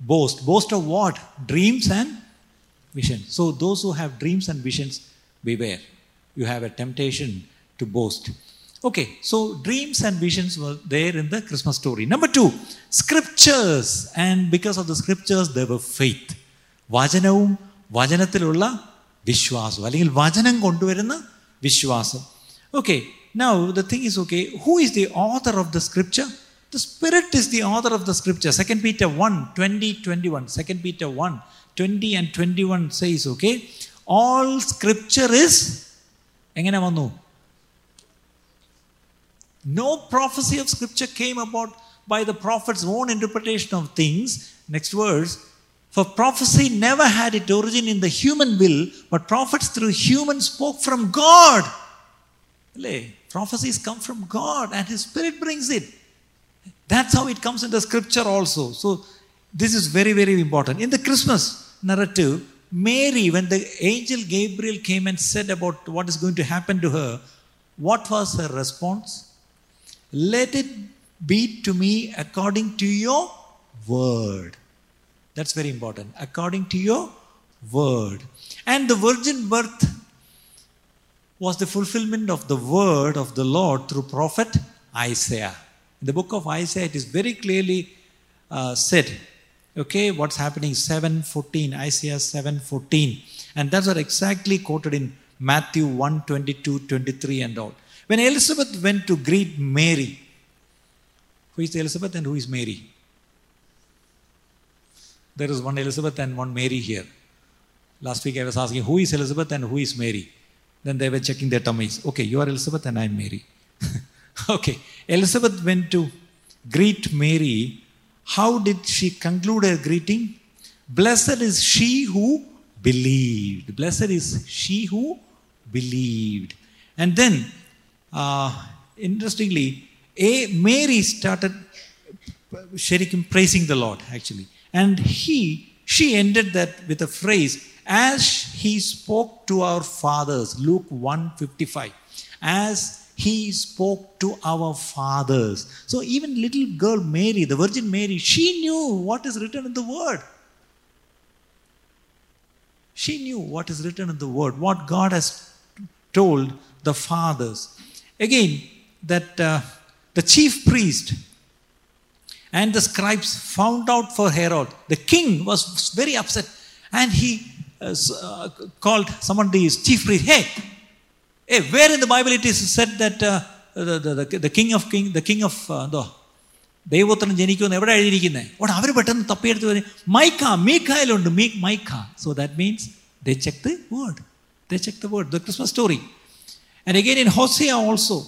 boast boast of what dreams and vision so those who have dreams and visions B wear you have A temptation to boast Okay, so dreams and visions were there in the Christmas story. Number two, scriptures. And because of the scriptures, there were faith. വചനവും വചനത്തിലുള്ള വിശ്വാസം അല്ലെങ്കിൽ വചനം കൊണ്ടുവരുന്ന വിശ്വാസം okay now the thing is okay who is the author of the scripture the spirit is the author of the scripture second Peter one twenty twenty one second Peter one twenty and twenty one size okay all scripture is എങ്ങനെ വന്നു No prophecy of Scripture came about by the prophet's own interpretation of things. Next verse. For prophecy never had its origin in the human will, but prophets through humans spoke from God. Prophecies come from God, and His Spirit brings it. That's how it comes in the Scripture also. So, this is very, very important. In the Christmas narrative, Mary, when the angel Gabriel came and said about what is going to happen to her, what was her response? Let it be to me according to your word. That's very important. According to your word. And the virgin birth was the fulfillment of the word of the Lord through prophet Isaiah. In the book of Isaiah, it is very clearly uh, said, okay, what's happening 7.14, Isaiah 7.14. And that's what exactly quoted in Matthew 1, 22, 23 and all. When Elizabeth went to greet Mary, who is Elizabeth and who is Mary? There is one Elizabeth and one Mary here. Last week I was asking, who is Elizabeth and who is Mary? Then they were checking their tummies. Okay, you are Elizabeth and I am Mary. Okay. Elizabeth went to greet Mary. How did she conclude her greeting? Blessed is she who believed. Blessed is she who believed. And then, uh, interestingly, A, Mary started Sherikim praising the Lord actually. And he, she ended that with a phrase, as he spoke to our fathers, Luke 1:55, As he spoke to our fathers. So even little girl Mary, the Virgin Mary, she knew what is written in the word. She knew what is written in the word, what God has told the fathers. Again, that uh, the chief priest and the scribes found out for Herod. The king was very upset and he uh, uh, called someone, the chief priest, hey, hey, where in the Bible it is said that uh, the, the, the, the king of king, the king of uh, the ദൈവപുത്രൻ ജനിക്കുമെന്ന് എവിടെ എഴുതിയിരിക്കുന്നത് അവിടെ അവർ പെട്ടെന്ന് തപ്പിയെടുത്ത് പറഞ്ഞു mica മീക്കായിലുണ്ട് മീ Micah so that means they check the word they check the word the Christmas story and again in Hosea also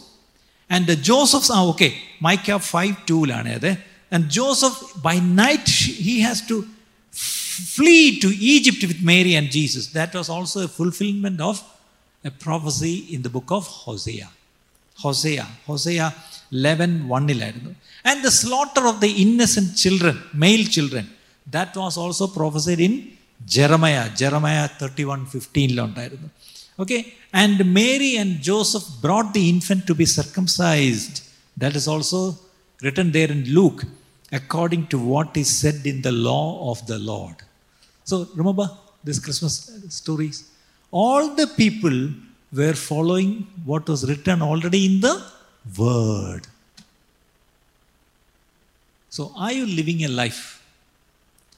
and Joseph's ആ okay Micah five ടൂലാണ് അത് and Joseph by night he has to flea to Egypt with Mary and Jesus that was also A fulfilment of A prophecy in the book of Hosea ഹൊസയ ഹൊസയ eleven വണ്ണിലായിരുന്നു and the slaughter of the innocent children mail children that was also പ്രൊഫസഡ് in Jeremiah Jeremiah thirty one ഫിഫ്റ്റീനിലുണ്ടായിരുന്നു okay and Mary and Joseph brought the infant to B circumcised that is also written there in Luke according to what is said in the law of the load So remember this Christmas stories? All the people were following what was written already in the Word. So are you living a life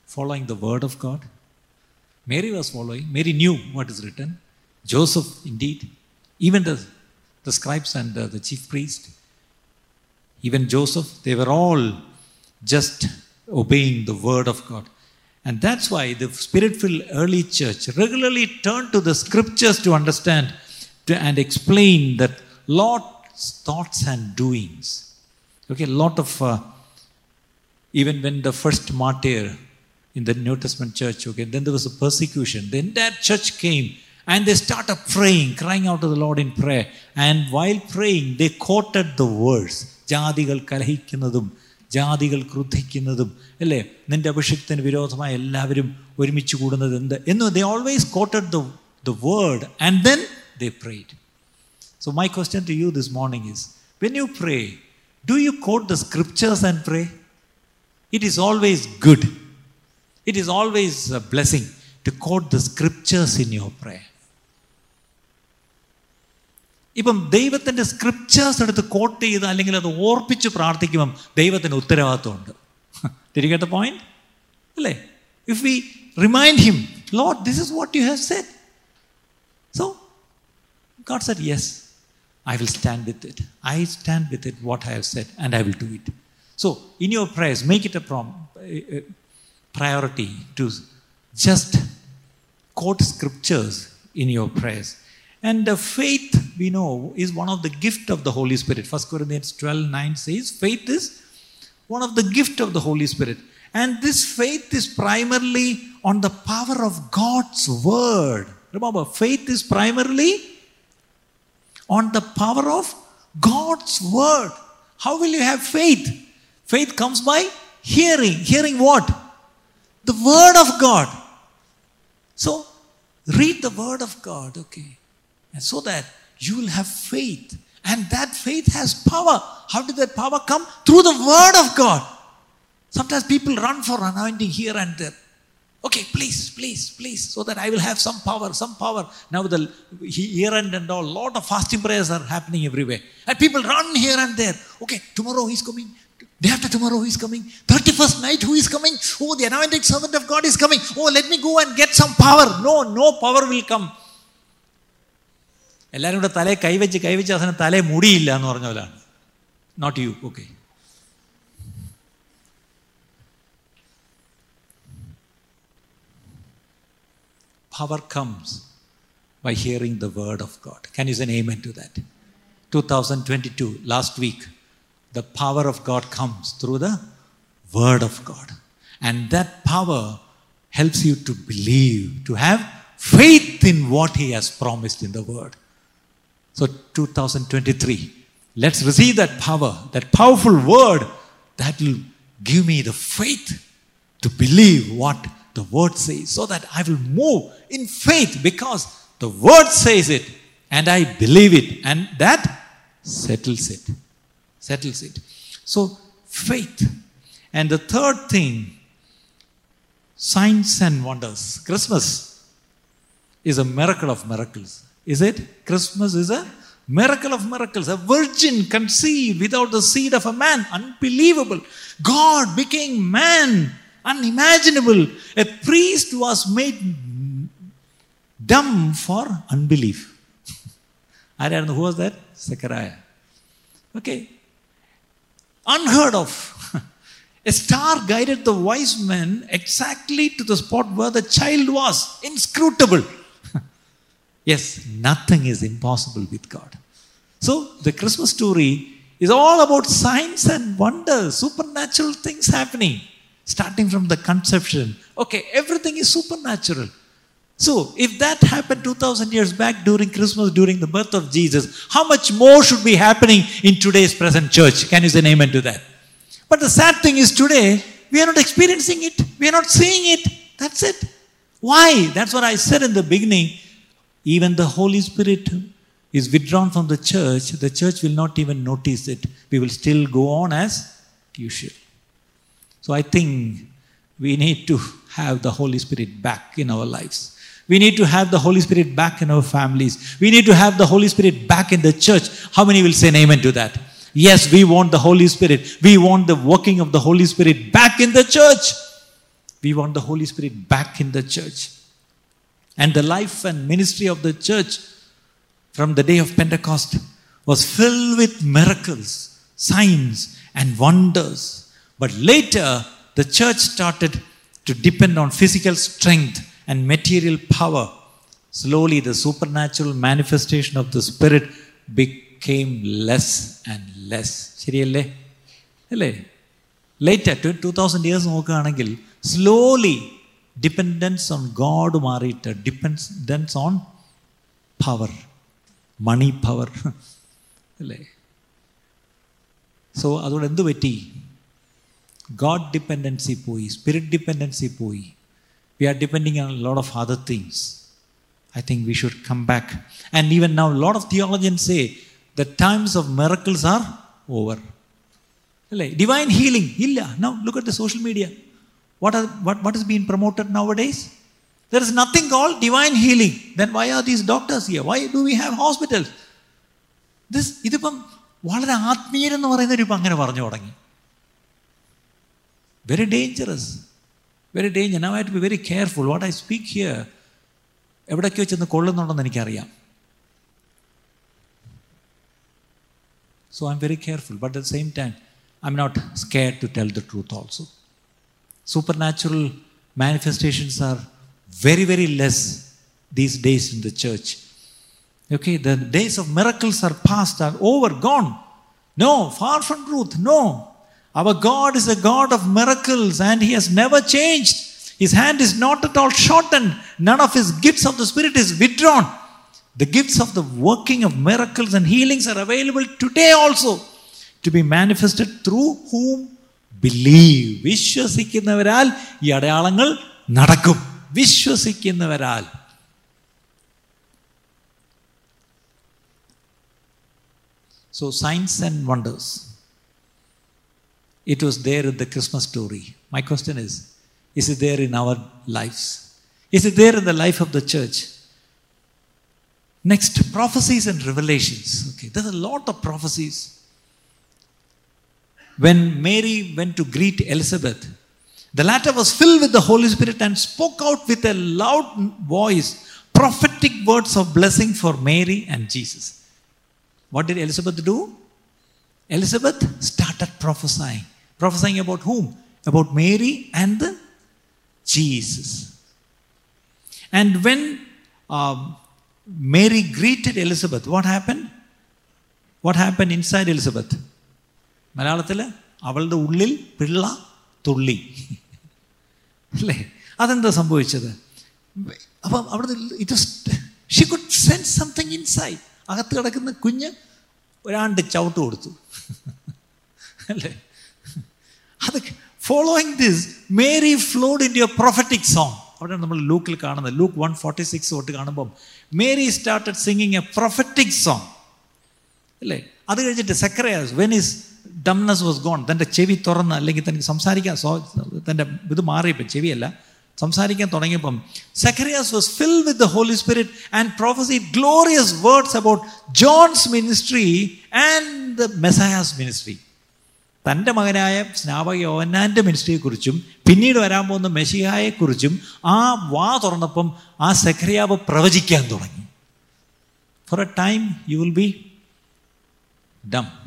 following the Word of God? Mary was following. Mary knew what is written. Joseph, indeed. Even the, the scribes and uh, the chief priest. Even Joseph, they were all just obeying the word of God. And that's why the spirit filled early church regularly turned to the scriptures to understand to, and explain that Lord's thoughts and doings. Okay, a lot of, uh, even when the first martyr in the New Testament church, okay, then there was a persecution. The entire church came and they started praying, crying out to the Lord in prayer. And while praying, they quoted the verse. ജാതികൾ കലഹിക്കുന്നതും ജാതികൾ ക്രുദ്ധിക്കുന്നതും അല്ലേ നിന്റെ അഭിഷിക്തന് വിരോധമായി എല്ലാവരും ഒരുമിച്ച് കൂടുന്നത് എന്ത് എന്ന് they always quoted the the word and then they prayed so my question to you this morning is when you pray do you quote the scriptures and pray it is always good it is always a blessing to quote the scriptures in your പ്രേ ഇപ്പം ദൈവത്തിൻ്റെ scriptures എടുത്ത് coat ചെയ്ത് അല്ലെങ്കിൽ അത് ഓർപ്പിച്ച് പ്രാർത്ഥിക്കുമ്പം ദൈവത്തിന് ഉത്തരവാദിത്വമുണ്ട് [laughs] തിരികെട്ട പോയിന്റ് അല്ലേ if we remind him load this is what you have said so God said yes I will stand with it. I stand with it, what I have said, and I will do it. So, in your prayers, make it a prom- uh, priority to just quote scriptures in your prayers. And the faith, we know, is one of the gift of the Holy Spirit. 1 Corinthians 12 9 says, faith is one of the gift of the Holy Spirit. And this faith is primarily on the power of God's word. Remember, faith is primarily on the power of God's word. How will you have faith? Faith comes by hearing. Hearing what? The word of God. So, read the word of God, okay? And so that you will have faith. And that faith has power. How did that power come? Through the word of God. Sometimes people run for anointing here and there. Okay, please, please, please, so that I will have some power, some power. Now the year end and all, lot of fasting prayers are happening everywhere. And people run here and there. Okay, tomorrow he's coming. Day after tomorrow he's coming. 31st night, who is coming? Oh, the anointed servant of God is coming. Oh, let me go and get some power. No, no power will come. എല്ലാവരും കൂടെ തലയെ കൈവച്ച് കൈവച്ച് അവസാനം തലയെ മുടിയില്ല എന്ന് പറഞ്ഞ പോലാണ് not you okay power comes by hearing the word of God. Can you say an amen to that? 2022, last week, the power of God comes through the word of God. And that power helps you to believe, to have faith in what He has promised in the word. So, 2023, let's receive that power, that powerful word that will give me the faith to believe what the word says so that I will move in faith because the word says it and I believe it and that settles it. Settles it. So, faith. And the third thing, signs and wonders. Christmas is a miracle of miracles. Is it? Christmas is a miracle of miracles. A virgin conceived without the seed of a man. Unbelievable. God became man. Unimaginable. A priest was made dumb for unbelief. I don't know who was that? Zechariah. Okay. Unheard of. [laughs] A star guided the wise men exactly to the spot where the child was. Inscrutable yes, nothing is impossible with God. So, the Christmas story is all about signs and wonders, supernatural things happening, starting from the conception. Okay, everything is supernatural. So, if that happened 2000 years back during Christmas, during the birth of Jesus, how much more should be happening in today's present church? Can you say amen to that? But the sad thing is today, we are not experiencing it, we are not seeing it. That's it. Why? That's what I said in the beginning. Even the Holy Spirit is withdrawn from the church, the church will not even notice it. We will still go on as usual. So I think we need to have the Holy Spirit back in our lives. We need to have the Holy Spirit back in our families. We need to have the Holy Spirit back in the church. How many will say amen to that? Yes, we want the Holy Spirit. We want the working of the Holy Spirit back in the church. We want the Holy Spirit back in the church. And the life and ministry of the church from the day of Pentecost was filled with miracles, signs, and wonders. But later, the church started to depend on physical strength and material power. Slowly, the supernatural manifestation of the Spirit became less and less. ശരിയല്ലേ അല്ലേ later to thousand years നോക്കുകയാണെങ്കിൽ slowly dependence on God മാറിയിട്ട് dependence on power money power അല്ലേ so അതുകൊണ്ട് എന്ത് പറ്റി God dependency പോയി spirit dependency പോയി we are depending on lot of other things I think we should come back. And even now, a lot of theologians say the times of miracles are over. Divine healing. Illa. Now look at the social media. What, are, what, what is being promoted nowadays? There is nothing called divine healing. Then why are these doctors here? Why do we have hospitals? This ഇതിപ്പം വളരെ ആത്മീയരെന്ന് പറയുന്നവർ ഇപ്പം അങ്ങനെ പറഞ്ഞു തുടങ്ങി very dangerous very danger now have to be very careful what I speak here എവിടേക്കോ ചെന്ന് കൊള്ളുന്നുണ്ടെന്ന് എനിക്കറിയാം so I am very careful but at same time I am not scare to tell the truth also supernatural manifestations are very, very less these days in the church. Okay, the days of miracles are past, are over, gone. No, far from truth, no. Our God is a God of miracles and He has never changed. His hand is not at all shortened. None of His gifts of the Spirit is withdrawn. The gifts of the working of miracles and healings are available today also to be manifested through whom believe. വിശ്വസിക്കുന്നവരാൽ ഈ അടയാളങ്ങൾ നടക്കും വിശ്വസിക്കുന്നവരാൽ So, signs and wonders. It was there in the Christmas story. My question is is it there in our lives? Is it there in the life of the church? Next, prophecies and revelations. Okay, there's a lot of prophecies. when Mary went to greet Elizabeth, the latter was filled with the Holy Spirit and spoke out with a loud voice prophetic words of blessing for Mary and Jesus. What did Elizabeth do? Elizabeth started prophesying. Prophesying about whom? About Mary and the Jesus. And when um, Mary greeted Elizabeth, what happened? What happened inside Elizabeth? മലയാളത്തിൽ അവളുടെ ഉള്ളിൽ പിള്ള തുള്ളി. അല്ലേ? അതെന്താ സംഭവിച്ചത്? അപ്പം അവിടെ it she could sense something inside അകത്ത് കിടക്കുന്ന കുഞ്ഞ് ഒരാണ്ട് ചവിട്ട് കൊടുത്തു. അല്ലേ? അത് following this Mary flowed in your prophetic song അവിടെ നമ്മൾ ലൂക്കിൽ കാണുന്നത്. ലൂക്ക് വൺ ഫോർട്ടി സിക്സ് തൊട്ട് കാണുമ്പം Mary started singing a prophetic song അല്ലേ? അത് കഴിഞ്ഞിട്ട് Zacharias when his dumbness was gone തന്റെ ചെവി തുറന്ന് അല്ലെങ്കിൽ തനിക്ക് സംസാരിക്കാൻ സോ തന്റെ ഇത് മാറിയപ്പോൾ ചെവിയല്ല സംസാരിക്കാൻ തുടങ്ങിയപ്പം Zacharias was fill with the Holy Spirit and prophecy glorious words about John's ministry and the Messiah's ministry തന്റെ മകനായ സ്നാപക യോവന്നാന്റെ മിനിസ്ട്രിയെക്കുറിച്ചും പിന്നീട് വരാൻ പോകുന്ന മെഷിഹായെക്കുറിച്ചും ആ വാ തുറന്നപ്പം ആ സെഖറിയാവ് പ്രവചിക്കാൻ തുടങ്ങി. For a time you will be dumb.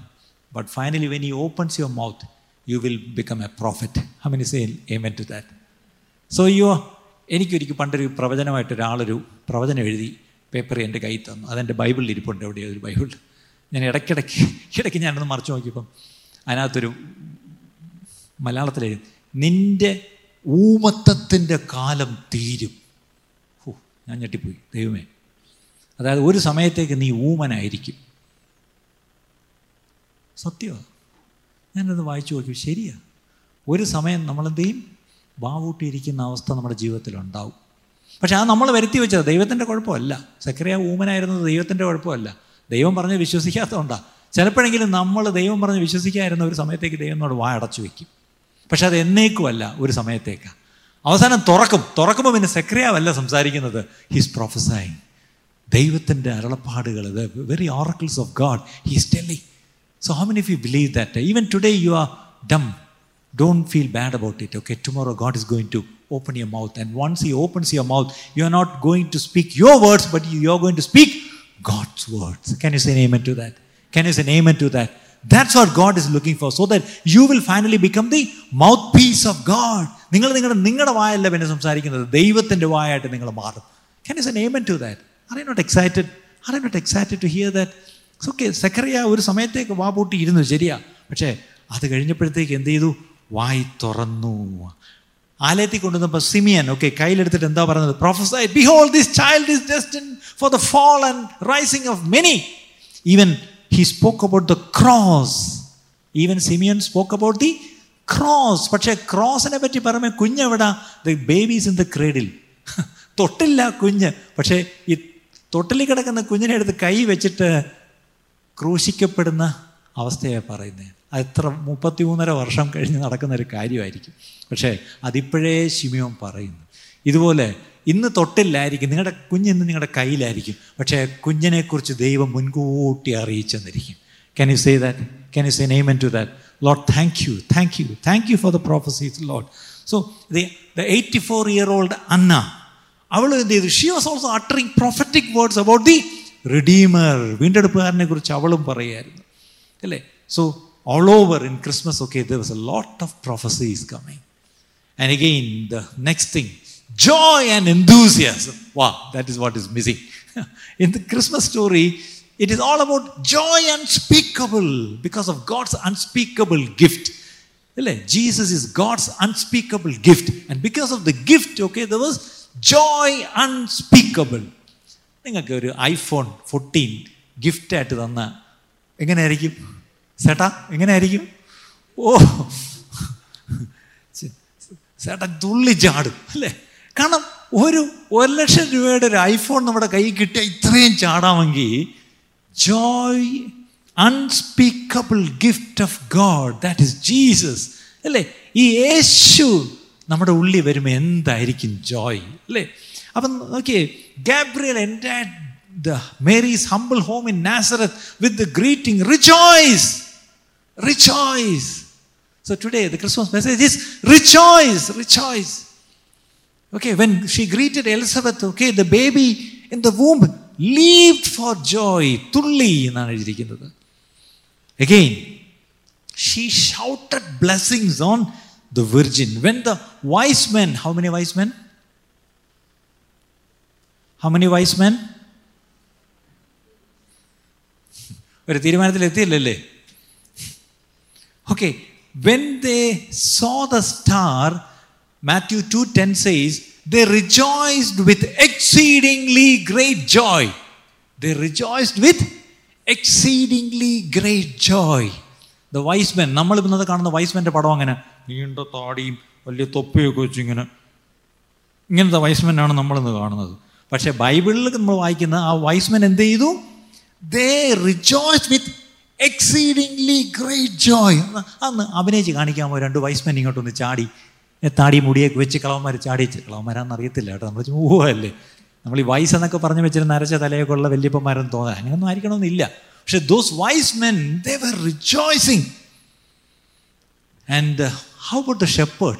But finally, when he opens your mouth, you will become a prophet. How many say amen to that? So you എനിക്കൊരിക്കൽ പണ്ടൊരു പ്രവചനമായിട്ട് ഒരാളൊരു പ്രവചനം എഴുതി പേപ്പർ എന്റെ കയ്യിൽ തന്നു. അതെന്റെ ബൈബിളിൽ ഇരിപ്പുണ്ട്. എവിടെയോ ഒരു ബൈബിൾ. ഞാൻ ഇടയ്ക്കിടയ്ക്ക് ഇടയ്ക്ക് ഞാനൊന്ന് മറിച്ച് നോക്കിയപ്പം അതിനകത്തൊരു മലയാളത്തിൽ നിന്റെ ഊമത്തത്തിന്റെ കാലം തീരും. ഓ ഞാൻ ഞെട്ടിപ്പോയി. ദൈവമേ. അതായത് ഒരു സമയത്തേക്ക് നീ ഊമനായിരിക്കും. സത്യമാണ്. ഞാനത് വായിച്ചു നോക്കി. ശരിയാണ്. ഒരു സമയം നമ്മളെന്ത് ചെയ്യും ബാവൂട്ടിയിരിക്കുന്ന അവസ്ഥ നമ്മുടെ ജീവിതത്തിലുണ്ടാവും. പക്ഷേ അത് നമ്മൾ വരുത്തി വെച്ചത് ദൈവത്തിന്റെ കുഴപ്പമല്ല. സക്രിയ ഊമനായിരുന്നത് ദൈവത്തിന്റെ കുഴപ്പമല്ല. ദൈവം പറഞ്ഞ് വിശ്വസിക്കാത്തതുകൊണ്ടാണ് ചിലപ്പോഴെങ്കിലും നമ്മൾ ദൈവം പറഞ്ഞ് വിശ്വസിക്കാതിരുന്ന ഒരു സമയത്തേക്ക് ദൈവം നമ്മോട് വാ അടച്ചു വയ്ക്കും പക്ഷെ അത് എന്നേക്കുമല്ല ഒരു സമയത്തേക്കാണ് അവസാനം തുറക്കും. തുറക്കുമ്പോൾ പിന്നെ സെക്രിയാവല്ല സംസാരിക്കുന്നത്. ഹിസ് പ്രൊഫസൈങ് ദൈവത്തിന്റെ അരുളപ്പാടുകൾ very oracles of God he's telling So, how many of you believe that? Even today, you are dumb. Don't feel bad about it. Okay, tomorrow, God is going to open your mouth. And once He opens your mouth, you are not going to speak your words, but you are going to speak God's words. Can you say an amen to that? Can you say an amen to that? That's what God is looking for, so that you will finally become the mouthpiece of God. നിങ്ങൾ നിങ്ങളുടെ നിങ്ങളുടെ വായല്ല പിന്നെ സംസാരിക്കുന്നത് ദൈവത്തിൻ്റെ വായായിട്ട് നിങ്ങൾ മാറും can you സെ നെയ്മൻ to that are I not excited R I not excited to here that okay Zechariah ഒരു സമയത്തേക്ക് വാ പൂട്ടി ഇരുന്നു. ശരിയാ. പക്ഷേ അത് കഴിഞ്ഞപ്പോഴത്തേക്ക് എന്ത് ചെയ്തു? വായി തുറന്നു. ആലയത്തിൽ കൊണ്ടുവന്നപ്പോൾ സിമിയൻ ഓക്കെ കയ്യിലെടുത്തിട്ട് എന്താ പറയുന്നത് prophesied behold this child is destined for the fall and rising of many even he spoke about the cross even Simeon spoke about the cross പക്ഷേ ക്രോസിനെ പറ്റി പറയുമ്പോൾ കുഞ്ഞെവിടാ the babies in the cradle തൊട്ടില്ല കുഞ്ഞ്. പക്ഷേ ഈ തൊട്ടിൽ കിടക്കുന്ന കുഞ്ഞിനെ എടുത്ത് കൈ വെച്ചിട്ട് ക്രൂശിക്കപ്പെടുന്ന അവസ്ഥയെ പറയുന്നത് അത് എത്ര മുപ്പത്തിമൂന്നര വർഷം കഴിഞ്ഞ് നടക്കുന്ന ഒരു കാര്യമായിരിക്കും. പക്ഷേ അതിപ്പോഴേ ശിമിയോൻ പറയുന്നു. ഇതുപോലെ ഇന്ന് തൊട്ടില്ലായിരിക്കും. നിങ്ങളുടെ കുഞ്ഞ് ഇന്ന് നിങ്ങളുടെ കയ്യിലായിരിക്കും. പക്ഷേ കുഞ്ഞിനെക്കുറിച്ച് ദൈവം മുൻകൂട്ടി അറിയിച്ചെന്നിരിക്കും. Can you say that can you say amen to that Lord thank you thank you thank you for the prophecies Lord so the eighty four year old Anna അവൾ എന്ത് ചെയ്തു? She was also uttering prophetic words about the redeemer വീണ്ടെടുപ്പുകാരനെ കുറിച്ച് അവളും പറയുമായിരുന്നു അല്ലേ so all over in Christmas ഒക്കെ there was a lot of prophecies coming and again the next thing joy and enthusiasm. Wow, that is what is missing. In the Christmas story, it is all about joy unspeakable because of God's unspeakable gift. Jesus is God's unspeakable gift. And because of the gift, okay, there was joy unspeakable. നിങ്ങൾക്ക് ഒരു iPhone fourteen ഗിഫ്റ്റായിട്ട് തന്ന എങ്ങനെയായിരിക്കും? ചേട്ടാ എങ്ങനെയായിരിക്കും? ഓ ചേട്ടൻ തുള്ളി ചാടും അല്ലേ? കാരണം ഒരു ഒരു ലക്ഷം രൂപയുടെ ഒരു ഐഫോൺ നമ്മുടെ കയ്യിൽ കിട്ടിയാൽ ഇത്രയും ചാടാമെങ്കിൽ joy unspeakable gift of God that is Jesus അല്ലേ? ഈ യേശു നമ്മുടെ ഉള്ളിൽ വരുമ്പോൾ എന്തായിരിക്കും ജോയ് അല്ലേ? അപ്പം നോക്കിയേ ഗാബ്രിയൽ എൻ്റെ the Mary's humble home in നാസറത്ത് with the greeting rejoice rejoice So today, the Christmas message is rejoice, rejoice. Okay, when she greeted Elizabeth, okay, the baby in the womb leaped for joy. Tulli എന്നാണ് എഴുതിയിരിക്കുന്നത് Again, she shouted blessings on the virgin. When the wise men, how many wise men? How many wise men ഒരു തീരുമാനത്തിൽ എത്തിയില്ലല്ലേ? Okay when they saw the star Matthew two ten says they rejoiced with exceedingly great joy they rejoiced with exceedingly great joy the wise men നമ്മൾ ഇന്നത്തെ കാണുന്ന vice മെന്റെ പടം അങ്ങനെ നീണ്ട താടിയും വലിയ തൊപ്പിയൊക്കെ വെച്ച് ഇങ്ങനെ ഇങ്ങനത്തെ വൈസ്മെനാണ് നമ്മളിന്ന് കാണുന്നത്. പക്ഷേ ബൈബിളിൽ നമ്മൾ വായിക്കുന്ന ആ വൈസ്മെൻ എന്ത് ചെയ്തു? They rejoice with exceedingly great joy അന്ന് അഭിനയിച്ച് കാണിക്കാമോ രണ്ട് വൈസ്മെൻ ഇങ്ങോട്ടൊന്ന് ചാടി. താടി മുടിയൊക്കെ വെച്ച് കളവന്മാർ ചാടിച്ച് കളവന്മാരാന്ന് അറിയത്തില്ല കേട്ടോ. നമ്മൾ ഊഹല്ലേ? നമ്മൾ ഈ വൈസ് എന്നൊക്കെ പറഞ്ഞു വെച്ചിരുന്ന നരച്ച തലയൊക്കെ ഉള്ള വല്യപ്പന്മാരെന്ന് തോന്നാൻ അങ്ങനെയൊന്നും ആയിരിക്കണമെന്നില്ല. പക്ഷെ those wise men they were rejoicing and how how the the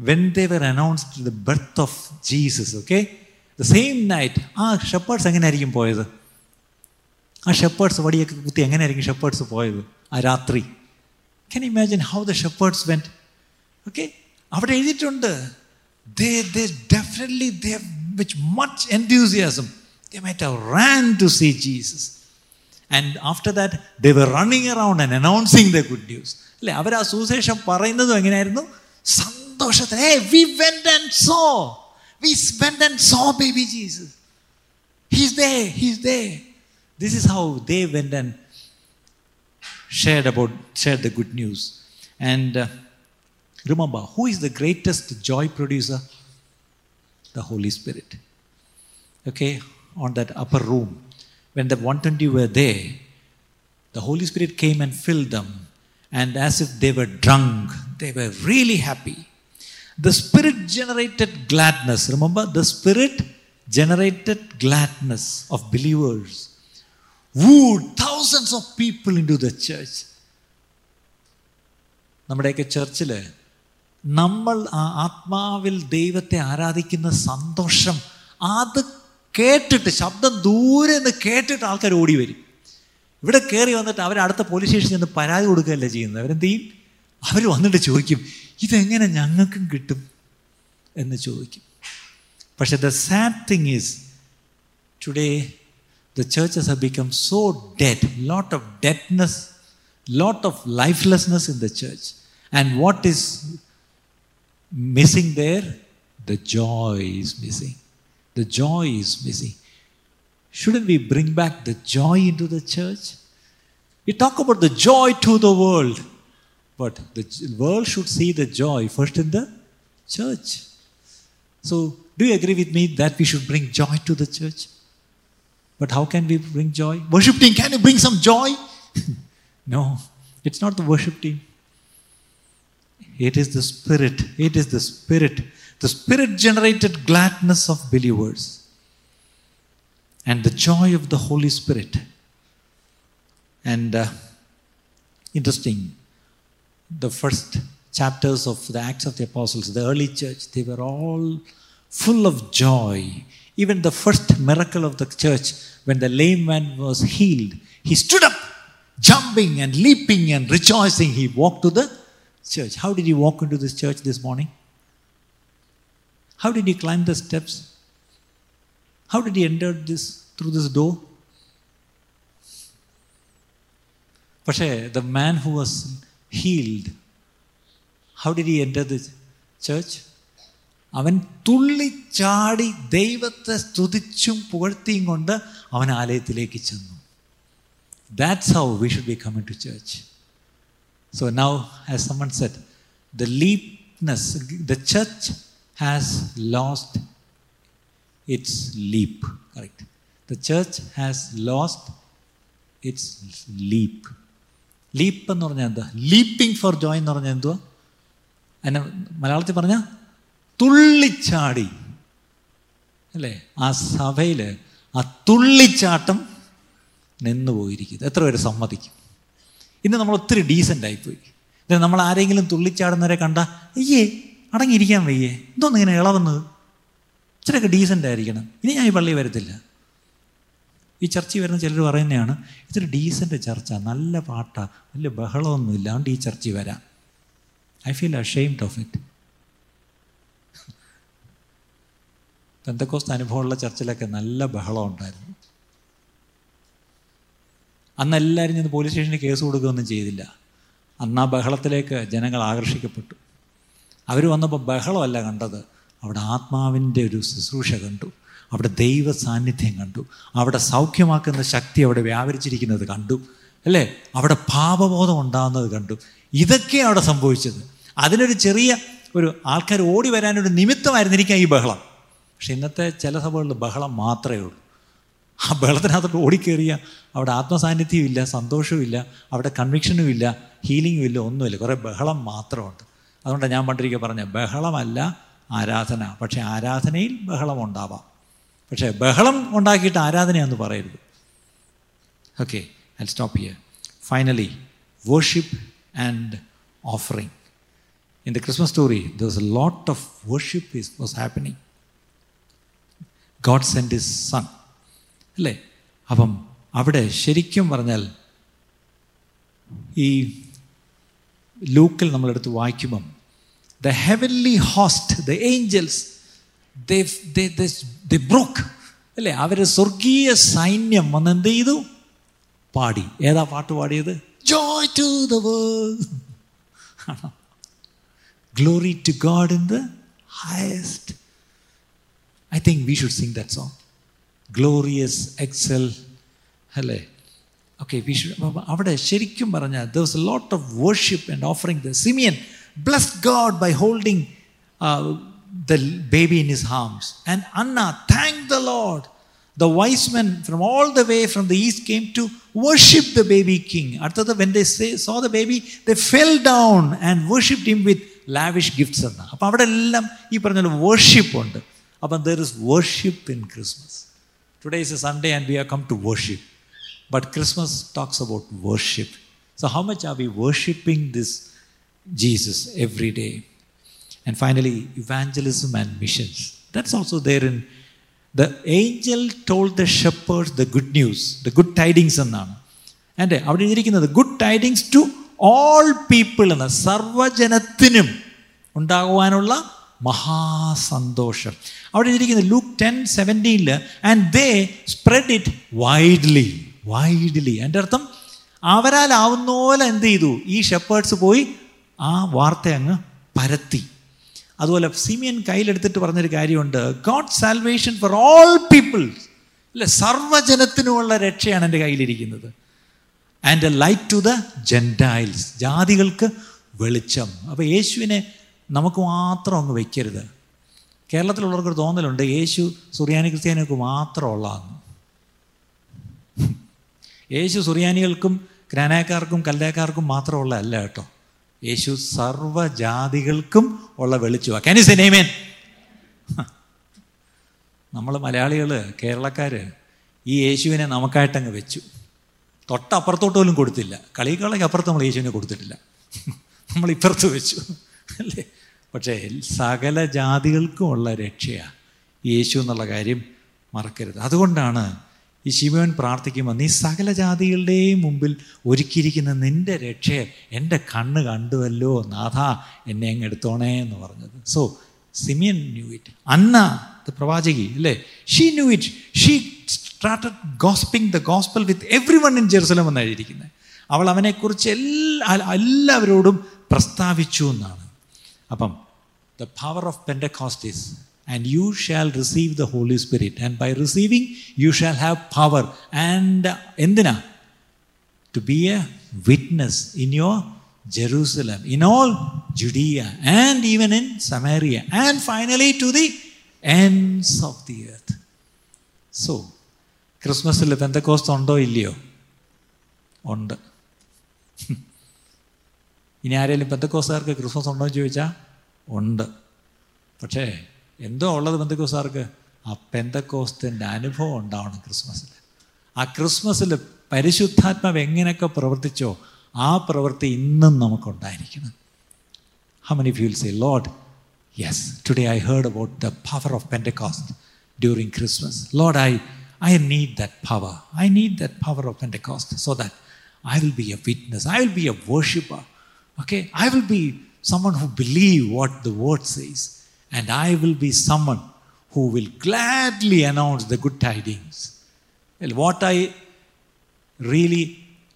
when they they announced the birth of Jesus Jesus, okay? The same night, ആ ഷെപ്പേർഡ്സ് എങ്ങനെയായിരിക്കും പോയത് ആ ഷെപ്പേർഡ്സ് വടിയൊക്കെ കുത്തി എങ്ങനെയായിരിക്കും ഷെപ്പേർഡ്സ് പോയത് ആ രാത്രി കൻ imagine how the shepherd's went okay അവിടെ എഴുതിയിട്ടുണ്ട് they they definitely they which much enthusiasm they might have ran to see Jesus and after that they were running around and announcing the good news അല്ലേ അവർ ആ സുവിശേഷം പറയുന്നതും എങ്ങനെയായിരുന്നു സന്തോഷത്തിൽ A we went and so we went and saw baby Jesus. He's there, he's there. This is how they went and shared about shared the good news. And uh, remember, who is the greatest joy producer? The Holy Spirit. Okay, on that upper room, when the 120 were there, the Holy Spirit came and filled them, and as if they were drunk, they were really happy. The spirit generated gladness. Remember the spirit generated gladness of believers. Wooed thousands of people into the church. നമ്മുടെയൊക്കെ ചർച്ചിൽ നമ്മൾ ആ ആത്മാവിൽ ദൈവത്തെ ആരാധിക്കുന്ന സന്തോഷം അത് കേട്ടിട്ട് ശബ്ദം ദൂരെ നിന്ന് കേട്ടിട്ട് ആൾക്കാർ ഓടി വരും. ഇവിടെ കയറി വന്നിട്ട് അവർ അടുത്ത പോലീസ് സ്റ്റേഷനിൽ നിന്ന് പരാതി കൊടുക്കുകയല്ല ചെയ്യുന്നത്? അവരെന്ത് ചെയ്യും? അവർ വന്നിട്ട് ചോദിക്കും ഇതെങ്ങനെ ഞങ്ങൾക്കും കിട്ടും എന്ന് ചോദിക്കും പക്ഷെ the sad thing is today the churches have become so dead, lot of deadness, lot of lifelessness in the church. And what is missing there? The joy is missing. The joy is missing. Shouldn't we bring back the joy into the church? We talk about the joy to the world, but the world should see the joy first in the church. So, do you agree with me that we should bring joy to the church? But how can we bring joy? Worship team, can you bring some joy? [laughs] no, it's not the worship team. It is the Spirit. It is the Spirit. The Spirit generated gladness of believers and the joy of the Holy Spirit. And uh, interesting, the first chapters of the Acts of the Apostles, the early church, they were all full of joy. Even the first miracle of the church, when the lame man was healed, he stood up, jumping and leaping and rejoicing. He walked to the church. How did he walk into this church this morning? How did he climb the steps? How did he enter this through this door? പക്ഷേ the man who was healed, how did he enter the church? അവൻ തുള്ളിച്ചാടി ദൈവത്തെ സ്തുതിച്ചും പുകഴ്ത്തിയും കൊണ്ട് അവൻ ആലയത്തിലേക്ക് ചെന്നു that's how we should be coming to church so now as someone set the leapness the church has lost its leap correct the church has lost its leap leap എന്ന് പറഞ്ഞാൽ എന്താ? ലീപ്പിംഗ് ഫോർ ജോയ് എന്ന് പറഞ്ഞാൽ എന്തുവാ? എന്നെ മലയാളത്തിൽ പറഞ്ഞാൽ തുള്ളിച്ചാടി. അല്ലേ? ആ സഭയിൽ ആ തുള്ളിച്ചാട്ടം നിന്നു പോയിരിക്കുന്നത് എത്ര പേര് സമ്മതിക്കും? ഇന്ന് നമ്മൾ ഒത്തിരി ഡീസന്റ് ആയിപ്പോയി. ഇന്ന് നമ്മൾ ആരെങ്കിലും തുള്ളിച്ചാടുന്നവരെ കണ്ട അയ്യേ അടങ്ങിയിരിക്കാൻ വയ്യേ. എന്തോന്ന് ഇങ്ങനെ ഇളവുന്നത്? ഇച്ചിരിയൊക്കെ ഡീസന്റ് ആയിരിക്കണം. ഇനി ഞാൻ ഈ പള്ളി വരത്തില്ല. ഈ ചർച്ചയിൽ വരുന്ന ചിലർ പറയുന്നതാണ് ഇതൊരു ഡീസന്റ് ചർച്ച നല്ല പാട്ടാണ് വലിയ ബഹളമൊന്നും ഇല്ലാണ്ട് ഈ ചർച്ചയിൽ വരാം. I feel ashamed of it എന്തൊക്കെ അനുഭവമുള്ള ചർച്ചിലൊക്കെ നല്ല ബഹളം ഉണ്ടായിരുന്നു. അന്ന് എല്ലാവരും ചെന്ന് പോലീസ് സ്റ്റേഷനിൽ കേസ് കൊടുക്കുകയൊന്നും ചെയ്തില്ല. അന്ന് ആ ബഹളത്തിലേക്ക് ജനങ്ങൾ ആകർഷിക്കപ്പെട്ടു. അവർ വന്നപ്പോൾ ബഹളമല്ല കണ്ടത് അവിടെ ആത്മാവിന്റെ ഒരു ശുശ്രൂഷ കണ്ടു. അവിടെ ദൈവ സാന്നിധ്യം കണ്ടു. അവിടെ സൗഖ്യമാക്കുന്ന ശക്തി അവിടെ വ്യാപരിച്ചിരിക്കുന്നത് കണ്ടു. അല്ലേ? അവിടെ പാപബോധം ഉണ്ടാകുന്നത് കണ്ടു. ഇതൊക്കെ അവിടെ സംഭവിച്ചത്. അതിനൊരു ചെറിയ ഒരു ആൾക്കാർ ഓടി വരാനൊരു നിമിത്തമായിരുന്നിരിക്കാം ഈ ബഹളം. പക്ഷെ ഇന്നത്തെ ചില സഭകളിൽ ബഹളം മാത്രമേ ഉള്ളൂ. ആ ബഹളത്തിനകത്തോട്ട് ഓടിക്കേറിയ അവിടെ ആത്മസാന്നിധ്യവും ഇല്ല സന്തോഷവും ഇല്ല അവിടെ കൺവിക്ഷനും ഇല്ല ഹീലിങ്ങും ഇല്ല ഒന്നുമില്ല. കുറേ ബഹളം മാത്രമുണ്ട്. അതുകൊണ്ടാണ് ഞാൻ പണ്ടിരിക്കുക പറഞ്ഞ ബഹളമല്ല ആരാധന. പക്ഷേ ആരാധനയിൽ ബഹളം ഉണ്ടാവാം പക്ഷേ ബഹളം ഉണ്ടാക്കിയിട്ട് ആരാധനയാന്ന് പറയരുത്. Okay and stop here finally worship and offering in the Christmas story was a lot of worship is was happening God send his son അല്ലേ? അപ്പം അവിടെ ശരിക്കും പറഞ്ഞാൽ ഈ ലൂക്കിൽ നമ്മളെടുത്ത് വായിക്കുമ്പം the heavenly host the angels the ബ്രോക്ക് അല്ലേ അവർ സ്വർഗീയ സൈന്യം വന്ന് എന്ത് ചെയ്തു പാടി ഏതാ പാട്ട് പാടിയത് joy to the world glory to God in the highest I think we should sing that song glorious excel അല്ലേ ഓക്കെ വി ഷുഡ് അവിടെ ശരിക്കും പറഞ്ഞാൽ there was a lot of worship and offering the Simeon bless God by holding the baby in his arms. And Anna thanked the Lord. The wise men from all the way from the east came to worship the baby king. After when they say, saw the baby, they fell down and worshipped him with lavish gifts. അപ്പം അവിടെ എല്ലാം ഈ പറഞ്ഞ worship ഉണ്ട് അപ്പം there is worship in Christmas today is a Sunday and we are come to worship but Christmas talks about worship so how much R V worshipping this Jesus every day And finally, evangelism and missions. That's also there in the angel told the shepherds the good news, the good tidings എന്നാണ്. And അവിടെ എഴുതിയിരിക്കുന്നത് good tidings to all people എന്ന സർവജനത്തിനും ഉണ്ടാകുവാനുള്ള മഹാസന്തോഷം. അവിടെ എഴുതിയിരിക്കുന്നത് Luke ten സെവന്റീനിൽ and they spread it widely widely എന്റെ അർത്ഥം അവരാലാവുന്ന പോലെ എന്ത് ചെയ്തു? ഈ ഷെപ്പേർഡ്സ് പോയി ആ വാർത്ത അങ്ങ് പരത്തി. അതുപോലെ സിമിയൻ കയ്യിലെടുത്തിട്ട് പറഞ്ഞൊരു കാര്യമുണ്ട്. God salvation for all people അല്ലെ സർവജനത്തിനുമുള്ള രക്ഷയാണ് എന്റെ കയ്യിലിരിക്കുന്നത്. And a light to the gentiles ജാതികൾക്ക് വെളിച്ചം. അപ്പോൾ യേശുവിനെ നമുക്ക് മാത്രം അങ്ങ് വയ്ക്കരുത് കേരളത്തിലുള്ളവർക്ക് തോന്നലുണ്ട് യേശു സുറിയാനി ക്രിസ്ത്യാനികൾക്ക് മാത്രമുള്ളതാണ്. യേശു സുറിയാനികൾക്കും ഗ്രാനാക്കാർക്കും കല്ലേക്കാർക്കും മാത്രമുള്ള അല്ല കേട്ടോ. യേശു സർവജാതികൾക്കും ഉള്ള വെളിച്ചു ക്യാൻ യു നെയ്മേൻ നമ്മൾ മലയാളികൾ കേരളക്കാർ ഈ യേശുവിനെ നമുക്കായിട്ടങ്ങ് വെച്ചു. തൊട്ടപ്പുറത്തോട്ട് പോലും കൊടുത്തില്ല. കളികളൊക്കെ അപ്പുറത്ത് നമ്മൾ യേശുവിനെ കൊടുത്തിട്ടില്ല. നമ്മൾ ഇപ്പുറത്ത് വെച്ചു. അല്ലേ? പക്ഷേ സകല ജാതികൾക്കും ഉള്ള രക്ഷയാണ് യേശു എന്നുള്ള കാര്യം മറക്കരുത്. അതുകൊണ്ടാണ് ഈ ശിവൻ പ്രാർത്ഥിക്കുമ്പോൾ നീ സകല ജാതികളുടെയും മുമ്പിൽ ഒരുക്കിയിരിക്കുന്ന നിന്റെ രക്ഷയെ എന്റെ കണ്ണ് കണ്ടുവല്ലോ നാഥ എന്നെ അങ്ങ് എടുത്തോണേ എന്ന് പറഞ്ഞത്. So Simeon knew it Anna the പ്രവാചകി അല്ലേ? She knew it she started gossiping the gospel with every one in Jerusalem എന്നാണ് എഴുതിയിരിക്കുന്നത് അവൾ അവനെക്കുറിച്ച് എല്ലാ എല്ലാവരോടും പ്രസ്താവിച്ചു എന്നാണ്. അപ്പം the power of Pentecost and you shall receive the Holy Spirit. And by receiving, you shall have power. And endina to be a witness in your Jerusalem, in all Judea, and even in Samaria, and finally to the ends of the earth. So, ക്രിസ്മസിൽ Pentecost ഉണ്ടോ ഇല്ലയോ ഉണ്ട് [laughs] ഇനി ആരെങ്കിലും പെന്തക്കോസ്തുകാർക്ക് Christmas ഉണ്ടോ എന്ന് ചോദിച്ചാൽ ഉണ്ട് പക്ഷേ എന്തോ ഉള്ളത് പെന്തക്കോസ്താർക്ക് ആ പെന്തക്കോസ്തിൻ്റെ അനുഭവം ഉണ്ടാവണം ക്രിസ്മസിൽ ആ ക്രിസ്മസിൽ പരിശുദ്ധാത്മാവ് എങ്ങനെയൊക്കെ പ്രവർത്തിച്ചോ ആ പ്രവൃത്തി ഇന്നും നമുക്കുണ്ടായിരിക്കണം how many fuel say load yes today I heard about the power of Pentecost during Christmas load I I need that power I need that power of Pentecost so that I will be a witness I will be a worshipper okay i will be someone who believe what the word says and i will be someone who will gladly announce the good tidings well, what i really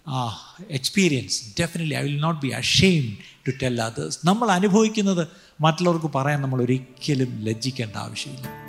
uh, experience definitely i will not be ashamed to tell others നമ്മൾ അനുഭവിക്കുന്നത് മറ്റുള്ളവർക്ക് പറയാൻ നമ്മൾ ഒരിക്കലും ലജ്ജിക്കേണ്ട ആവശ്യമില്ല